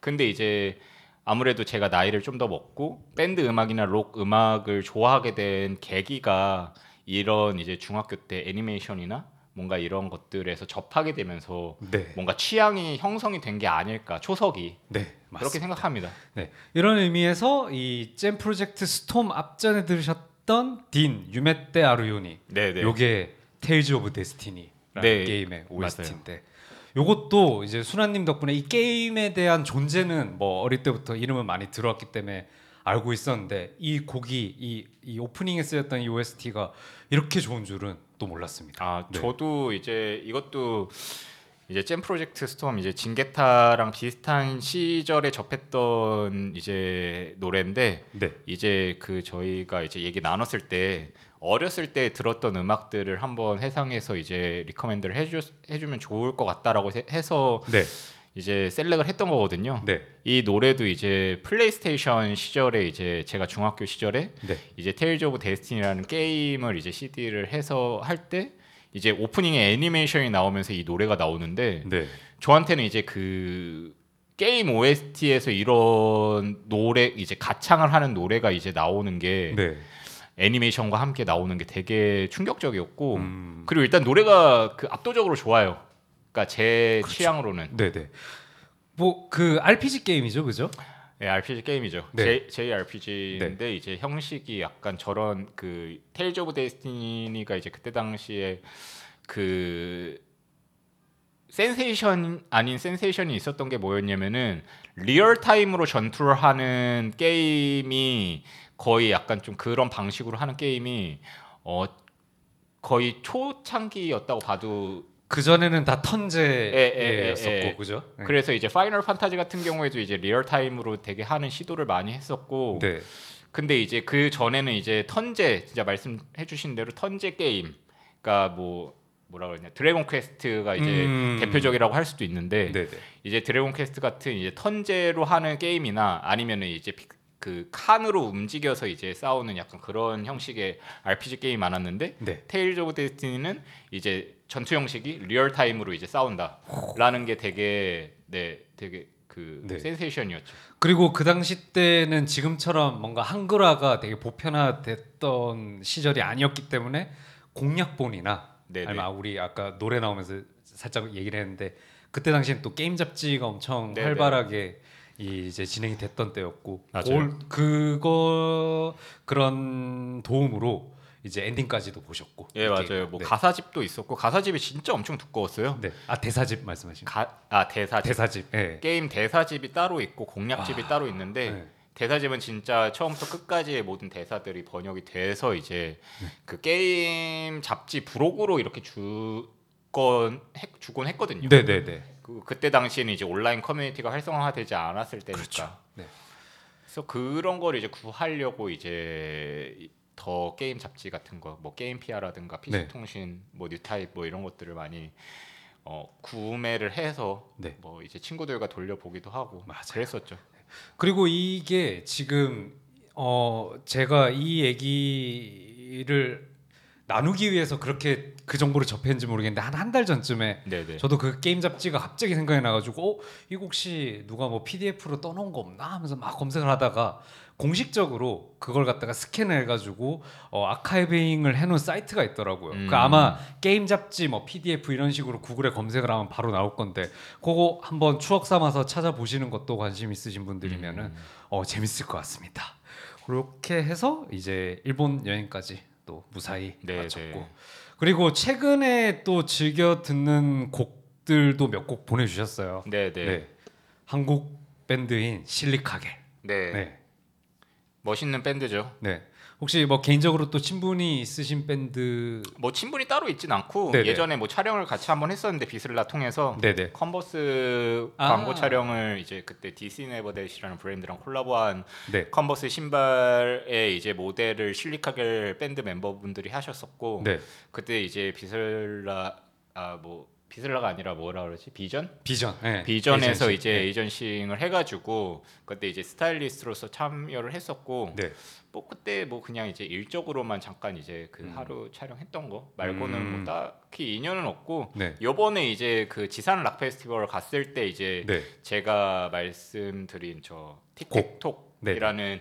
근데 이제 아무래도 제가 나이를 좀 더 먹고 밴드 음악이나 록 음악을 좋아하게 된 계기가 이런 이제 중학교 때 애니메이션이나 뭔가 이런 것들에서 접하게 되면서 네. 뭔가 취향이 형성이 된 게 아닐까 초석이 네, 그렇게 맞습니다. 생각합니다. 네. 이런 의미에서 이 잼 프로젝트 Storm 앞전에 들으셨 던 딘 夢であるように 네, 네. 요게 Tales of Destiny라는 네, 게임의 OST인데 요것도 이제 순환님 덕분에 이 게임에 대한 존재는 뭐 어릴 때부터 이름을 많이 들어왔기 때문에 알고 있었는데 이 곡이 이, 이 오프닝에 쓰였던 이 OST가 이렇게 좋은 줄은 또 몰랐습니다. 아 네. 저도 이제 이것도 이제 잼 프로젝트 스톰 이제 징게타랑 비슷한 시절에 접했던 이제 노래인데 네. 이제 그 저희가 이제 얘기 나눴을 때 어렸을 때 들었던 음악들을 한번 회상해서 이제 recommend를 해주, 해주면 좋을 것 같다라고 해- 해서 네. 이제 select을 했던 거거든요. 네. 이 노래도 이제 플레이스테이션 시절에 이제 제가 중학교 시절에 네. 이제 Tales of Destiny라는 게임을 이제 CD를 해서 할 때 이제 오프닝에 애니메이션이 나오면서 이 노래가 나오는데 네. 저한테는 이제 그 게임 OST에서 이런 노래 이제 가창을 하는 노래가 이제 나오는 게 네. 애니메이션과 함께 나오는 게 되게 충격적이었고 음. 그리고 일단 노래가 그 압도적으로 좋아요. 그러니까 제 그렇죠. 취향으로는 네, 네. 뭐 그 RPG 게임이죠, 그죠? 네, RPG 게임이죠. 네. J, JRPG인데 이제 형식이 약간 저런 그 Tales of Destiny가 이제 그때 당시에 그 센세이션 아닌 센세이션이 있었던 게 뭐였냐면은 리얼 타임으로 전투를 하는 게임이 거의 약간 좀 그런 방식으로 하는 게임이 어 거의 초창기였다고 봐도 그 전에는 다 예, 예, 예, 턴제였었고, 예. 그죠? 네. 그래서 이제 Final Fantasy 같은 경우에도 이제 real time으로 되게 하는 시도를 많이 했었고 네. 근데 이제 그 전에는 이제 턴제 진짜 말씀해 주신 대로 턴제 게임, 그러니까 뭐 뭐라 그러냐 Dragon Quest가 이제 음. 대표적이라고 할 수도 있는데 네, 네. 이제 Dragon Quest 같은 이제 턴제로 하는 게임이나 아니면은 이제 피- 그 칸으로 움직여서 이제 싸우는 약간 그런 형식의 RPG 게임이 많았는데 네. Tales of Destiny는 이제 전투 형식이 real time으로 이제 싸운다라는 게 되게 네 되게 그 네. 센세이션이었죠. 그리고 그 당시 때는 지금처럼 뭔가 한글화가 되게 보편화됐던 시절이 아니었기 때문에 공략본이나 네네. 아니면 우리 아까 노래 나오면서 살짝 얘기를 했는데 그때 당시엔 또 게임 잡지가 엄청 네네. 활발하게 이 이제 진행이 됐던 때였고. 그걸- 그거 그런 도움으로 이제 엔딩까지도 보셨고 예이 맞아요. 게임. 뭐 네. 가사집도 있었고 가사집이 진짜 엄청 두꺼웠어요. 네. 아 대사집 말씀하신 가, 아 대사집. 대사집. 예. 게임 대사집이 따로 있고 공략집이 아, 따로 있는데 네. 대사집은 진짜 처음부터 끝까지의 모든 대사들이 번역이 돼서 이제 네. 그 게임 잡지 부록으로 이렇게 주 건 했- 주곤 했거든요. 네, 네, 네. 그, 그때 당시에는 이제 온라인 커뮤니티가 활성화되지 않았을 때니까. 그렇죠. 네. 그래서 그런 걸 이제 구하려고 이제 이- 더 게임 잡지 같은 거, 뭐 게임 피아라든가 PC 네. 통신, 뭐 Newtype 뭐 이런 것들을 많이 어, 구매를 해서 네. 뭐 이제 친구들과 돌려보기도 하고 맞아요. 그랬었죠. 그리고 이게 지금 어 제가 이 얘기를 나누기 위해서 그렇게 그 정보를 접했는지 모르겠는데 한 한 달 전쯤에 네네. 저도 그 게임 잡지가 갑자기 생각이 나가지고 어 이거 혹시 누가 뭐 PDF로 떠놓은 거 없나 하면서 막 검색을 하다가 공식적으로 그걸 갖다가 스캔을 해가지고 어, 아카이빙을 해놓은 사이트가 있더라고요. 음. 그 아마 게임 잡지 뭐 PDF 이런 식으로 구글에 검색을 하면 바로 나올 건데 그거 한번 추억 삼아서 찾아보시는 것도 관심 있으신 분들이면은 음. 어, 재밌을 것 같습니다. 그렇게 해서 이제 일본 여행까지 또 무사히 네, 마쳤고 네. 그리고 최근에 또 즐겨 듣는 곡들도 몇 곡 보내주셨어요. 네 네. 네. 네. 한국 밴드인 실리카겔. 네. 네. 멋있는 밴드죠. 네. 혹시 뭐 개인적으로 또 친분이 있으신 밴드 뭐 친분이 따로 있진 않고 네네. 예전에 뭐 촬영을 같이 한번 했었는데 VISLA 통해서 네네. Converse 아. 광고 촬영을 이제 그때 thisisneverthat이라는 브랜드랑 콜라보한 네. Converse 신발의 이제 모델을 실리카겔 밴드 멤버분들이 하셨었고 네. 그때 이제 VISLA 아뭐 비슬라가 아니라 뭐라 그러지? 비전? 비전. 네, 비전에서 에이전시. 이제 네. 에이전싱을 해가지고 그때 이제 스타일리스트로서 참여를 했었고 네. 뭐 그때 뭐 그냥 이제 일적으로만 잠깐 이제 그 음. 하루 촬영했던 거 말고는 음. 뭐 딱히 인연은 없고 네. 요번에 이제 그 지산 락 페스티벌 갔을 때 이제 네. 제가 말씀드린 저 곡. 네. 틱톡이라는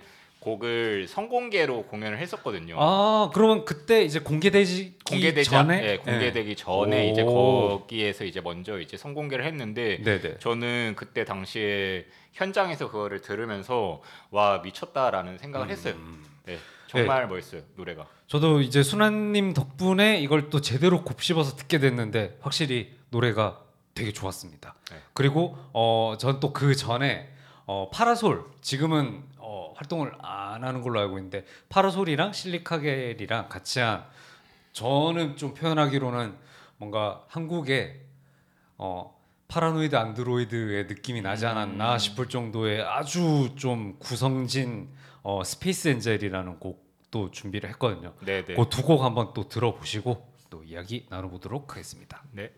곡을 성공개로 공연을 했었거든요. 아 그러면 그때 이제 공개되지 전에 않- 예, 공개되기 전에 오. 이제 거기에서 이제 먼저 이제 성공개를 했는데 네. 네네. 저는 그때 당시에 현장에서 그거를 들으면서 와 미쳤다라는 생각을 했어요. 음. 네, 정말 멋있어요 노래가. 저도 이제 순환님 덕분에 이걸 또 제대로 곱씹어서 듣게 됐는데 확실히 노래가 되게 좋았습니다. 네. 그리고 어 전 또 그 전에 어 파라솔 지금은 어 활동을 안 하는 걸로 알고 있는데 파라솔이랑 실리카겔이랑 같이 한 저는 좀 표현하기로는 뭔가 한국의 어 Paranoid Android의 느낌이 나지 않았나 음. 싶을 정도의 아주 좀 구성진 어 Space Angel이라는 곡도 준비를 했거든요. 네, 네. 그 두 곡 한번 또 들어보시고 또 이야기 나눠보도록 하겠습니다. 네.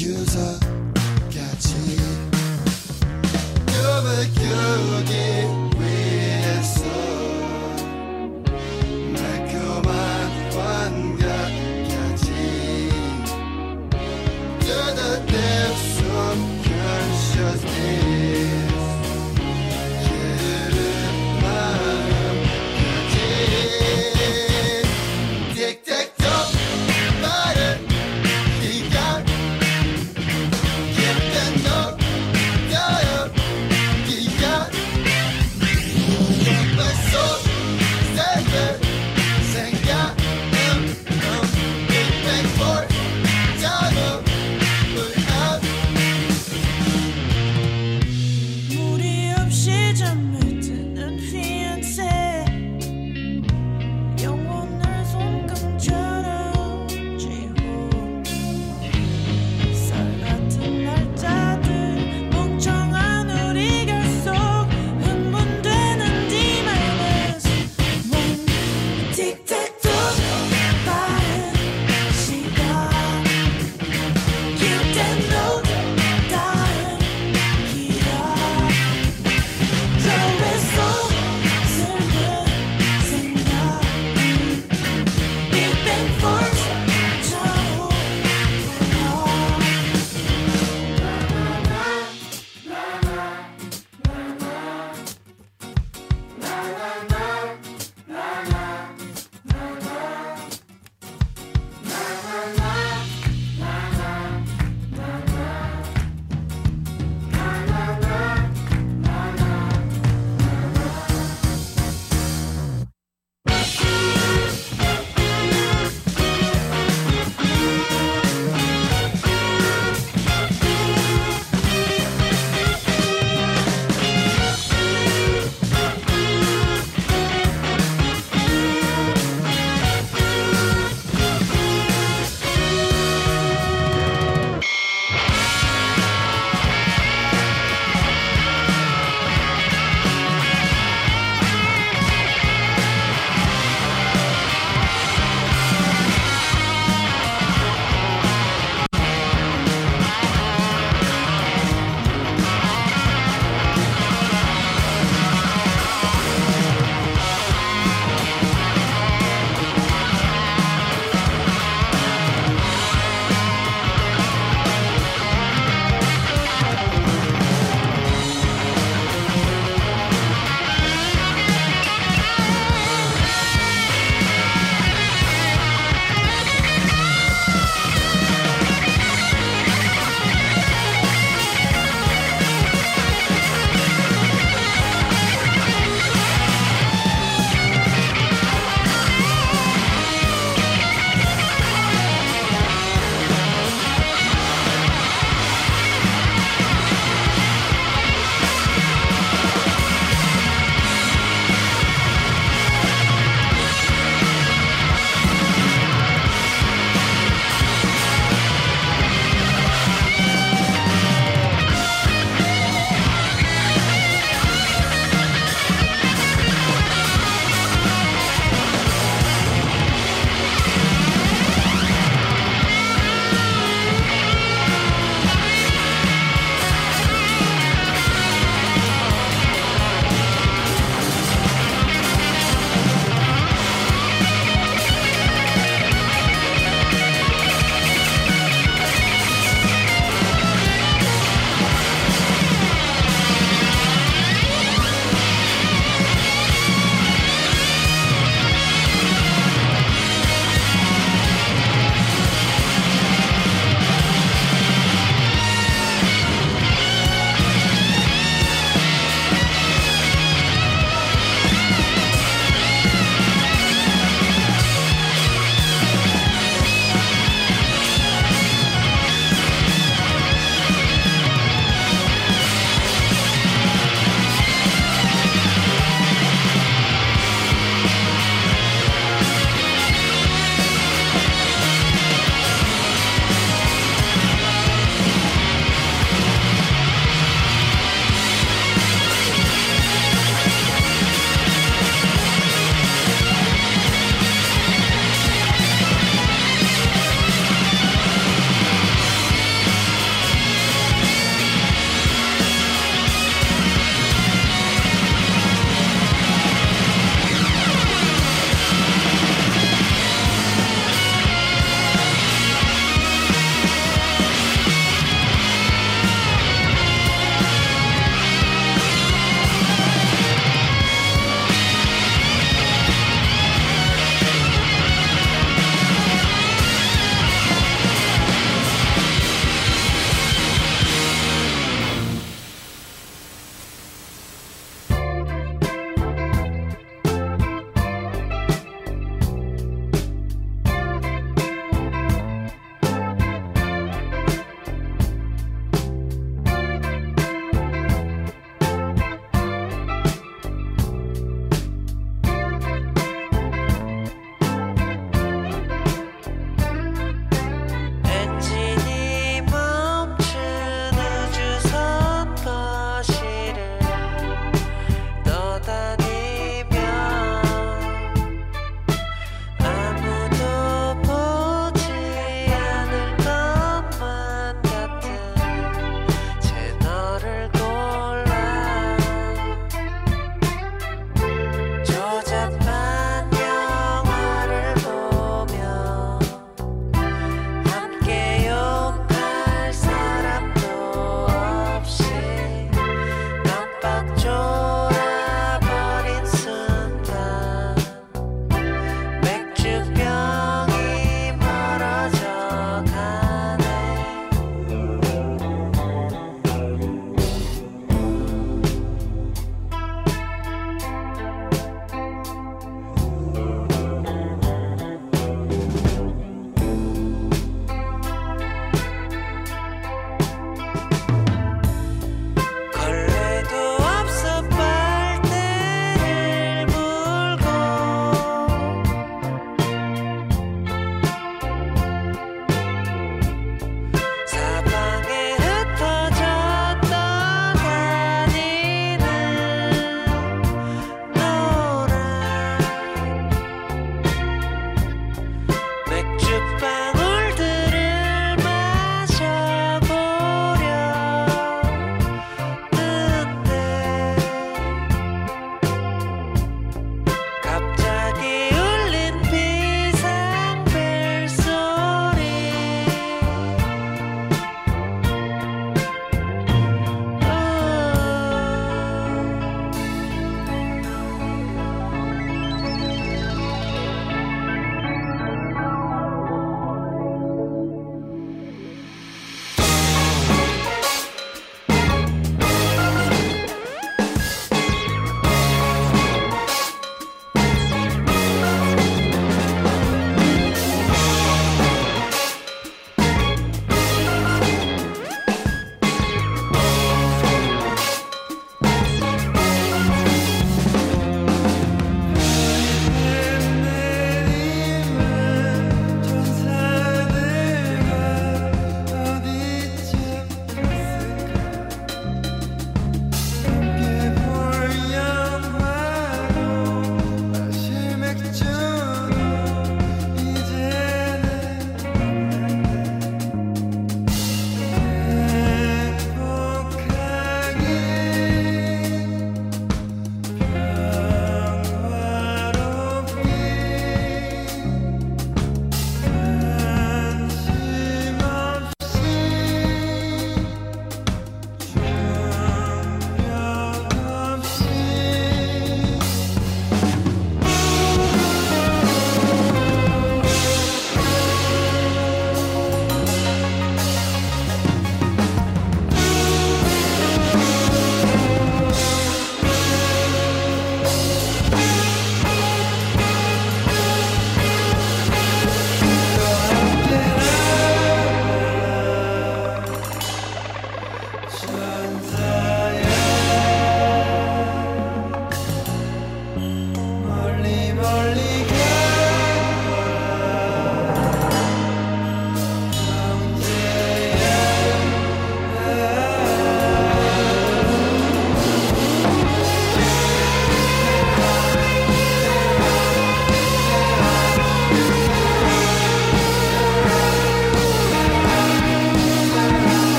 유서까지 꿈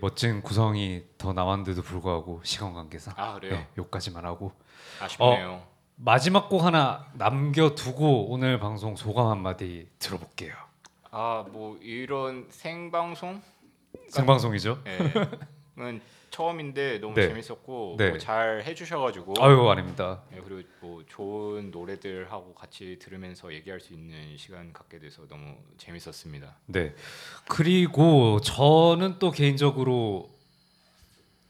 멋진 구성이 더 나왔는데도 불구하고 시간 관계상 아 그래요? 네, 여기까지만 하고 아쉽네요. 마지막 곡 하나 남겨두고 오늘 방송 소감 한마디 들어볼게요. 아 뭐 이런 생방송 생방송이죠? 은 처음인데 너무 네. 재밌었고 네. 뭐잘 해주셔가지고 아유 아닙니다. 네, 그리고 뭐 좋은 노래들 하고 같이 들으면서 얘기할 수 있는 시간 갖게 돼서 너무 재밌었습니다. 네. 그리고 저는 또 개인적으로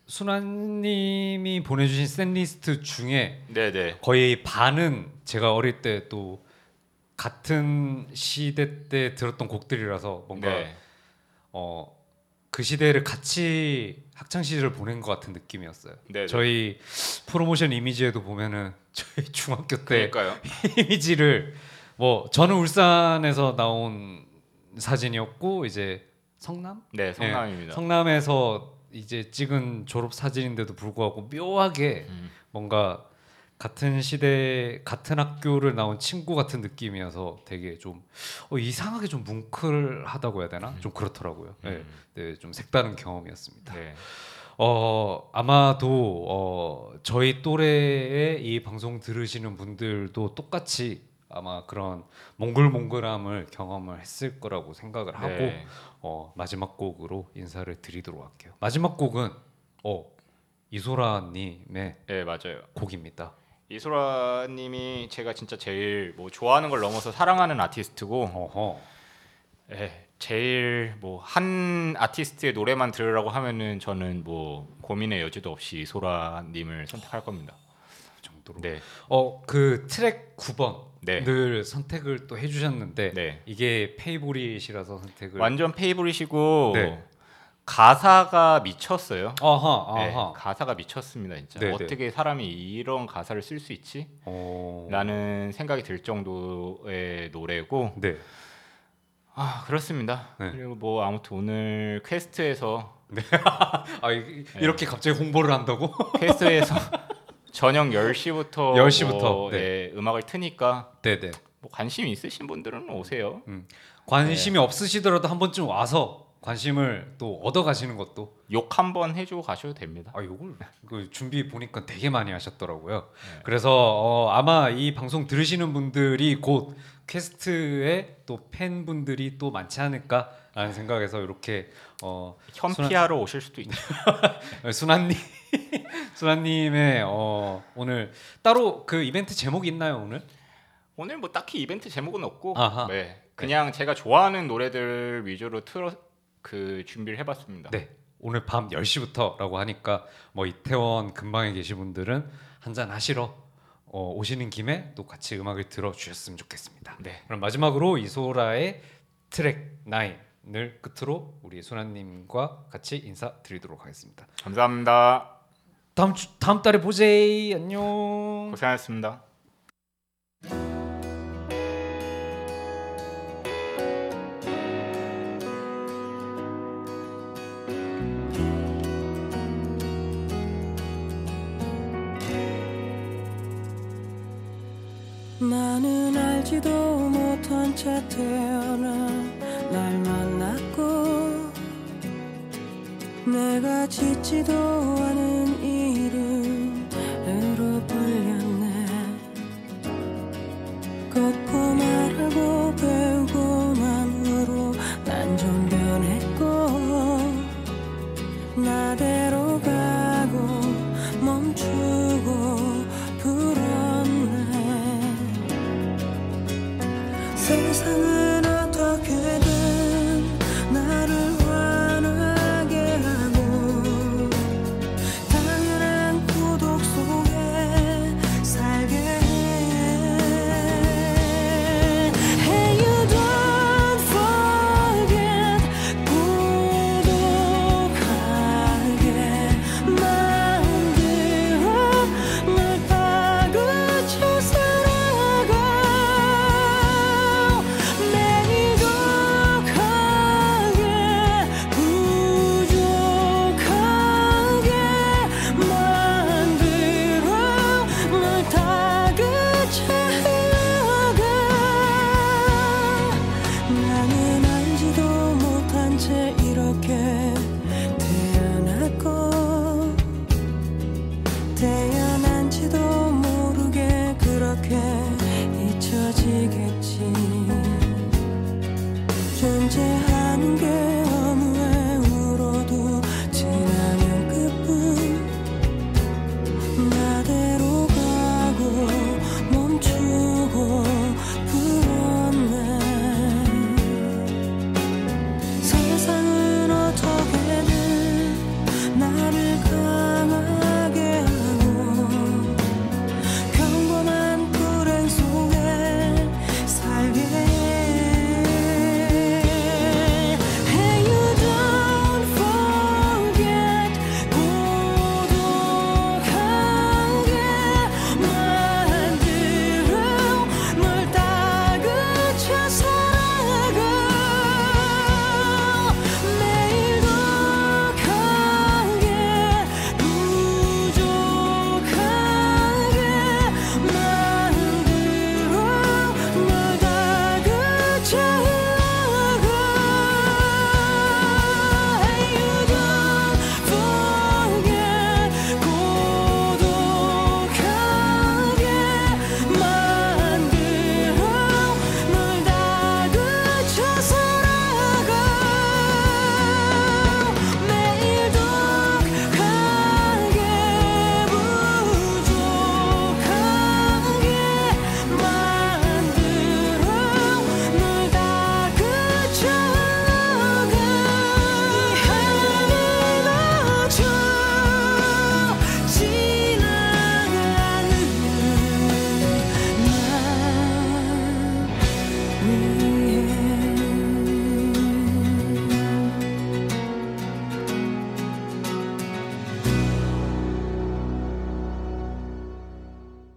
순환님이 보내주신 샌리스트 중에 네네. 거의 반은 제가 어릴 때 또 같은 시대 때 들었던 곡들이라서 뭔가 네. 어, 그 시대를 같이 학창 시절을 보낸 것 같은 느낌이었어요. 네네. 저희 프로모션 이미지에도 보면은 저희 중학교 때 그러니까요. 이미지를 뭐 저는 울산에서 나온 사진이었고 이제 성남 네 성남입니다. 성남에서 이제 찍은 졸업 사진인데도 불구하고 묘하게 음. 뭔가 같은 시대 같은 학교를 나온 친구 같은 느낌이어서 되게 좀 어, 이상하게 좀 뭉클하다고 해야 되나 좀 그렇더라고요. 네, 음. 네, 좀 색다른 경험이었습니다. 네. 어 아마도 어 저희 또래의 이 방송 들으시는 분들도 똑같이 아마 그런 몽글몽글함을 경험을 했을 거라고 생각을 하고 네. 어 마지막 곡으로 인사를 드리도록 할게요. 마지막 곡은 어 이소라 님의 네 맞아요. 곡입니다. 이소라님이 제가 진짜 제일 뭐 좋아하는 걸 넘어서 사랑하는 아티스트고, 어허 네, 제일 뭐 한 아티스트의 노래만 들으라고 하면은 저는 뭐 고민의 여지도 없이 이소라님을 선택할 겁니다. 그 정도로. 네, 어 그 트랙 9번을 네. 선택을 또 해주셨는데 네. 이게 favorite이라서 선택을 완전 favorite이고 네. 가사가 미쳤어요. 아하 네, 아하 가사가 미쳤습니다 진짜. 네, 네. 어떻게 사람이 이런 가사를 쓸 수 있지? 어... 라는 생각이 들 정도의 노래고 네. 아 그렇습니다. 네. 그리고 뭐 아무튼 오늘 Quest에서 아 이- 이렇게 갑자기 홍보를 한다고? Quest에서 저녁 10시부터 10시부터, 네, 음악을 트니까 네네. 뭐 관심 있으신 분들은 오세요. 관심이 네. 없으시더라도 한 번쯤 와서 관심을 또 얻어 가시는 것도 욕 한번 해주고 가셔도 됩니다. 아 요걸 그 준비 보니까 되게 많이 하셨더라고요. 네. 그래서 어, 아마 이 방송 들으시는 분들이 곧 Quest에 또 팬분들이 또 많지 않을까라는 생각에서 이렇게 어 현피하러 오실 수도 있죠. 순환님 순환님의 어 오늘 따로 그 이벤트 제목이 있나요 오늘? 오늘 뭐 딱히 이벤트 제목은 없고 아하. 네, 그냥 제가 좋아하는 노래들 위주로 틀어 그 준비를 해봤습니다. 네. 오늘 밤 10시부터라고 하니까 뭐 이태원 근방에 계신 분들은 한잔 하시러 어, 오시는 김에 또 같이 음악을 들어 주셨으면 좋겠습니다. 네. 그럼 마지막으로 이소라의 트랙 9을 끝으로 우리 소나님과 같이 인사드리도록 하겠습니다. 감사합니다. 다음 주 다음 달에 보제이 안녕. 고생하셨습니다. 채 태어나 날 만났고 내가 짓지도 않은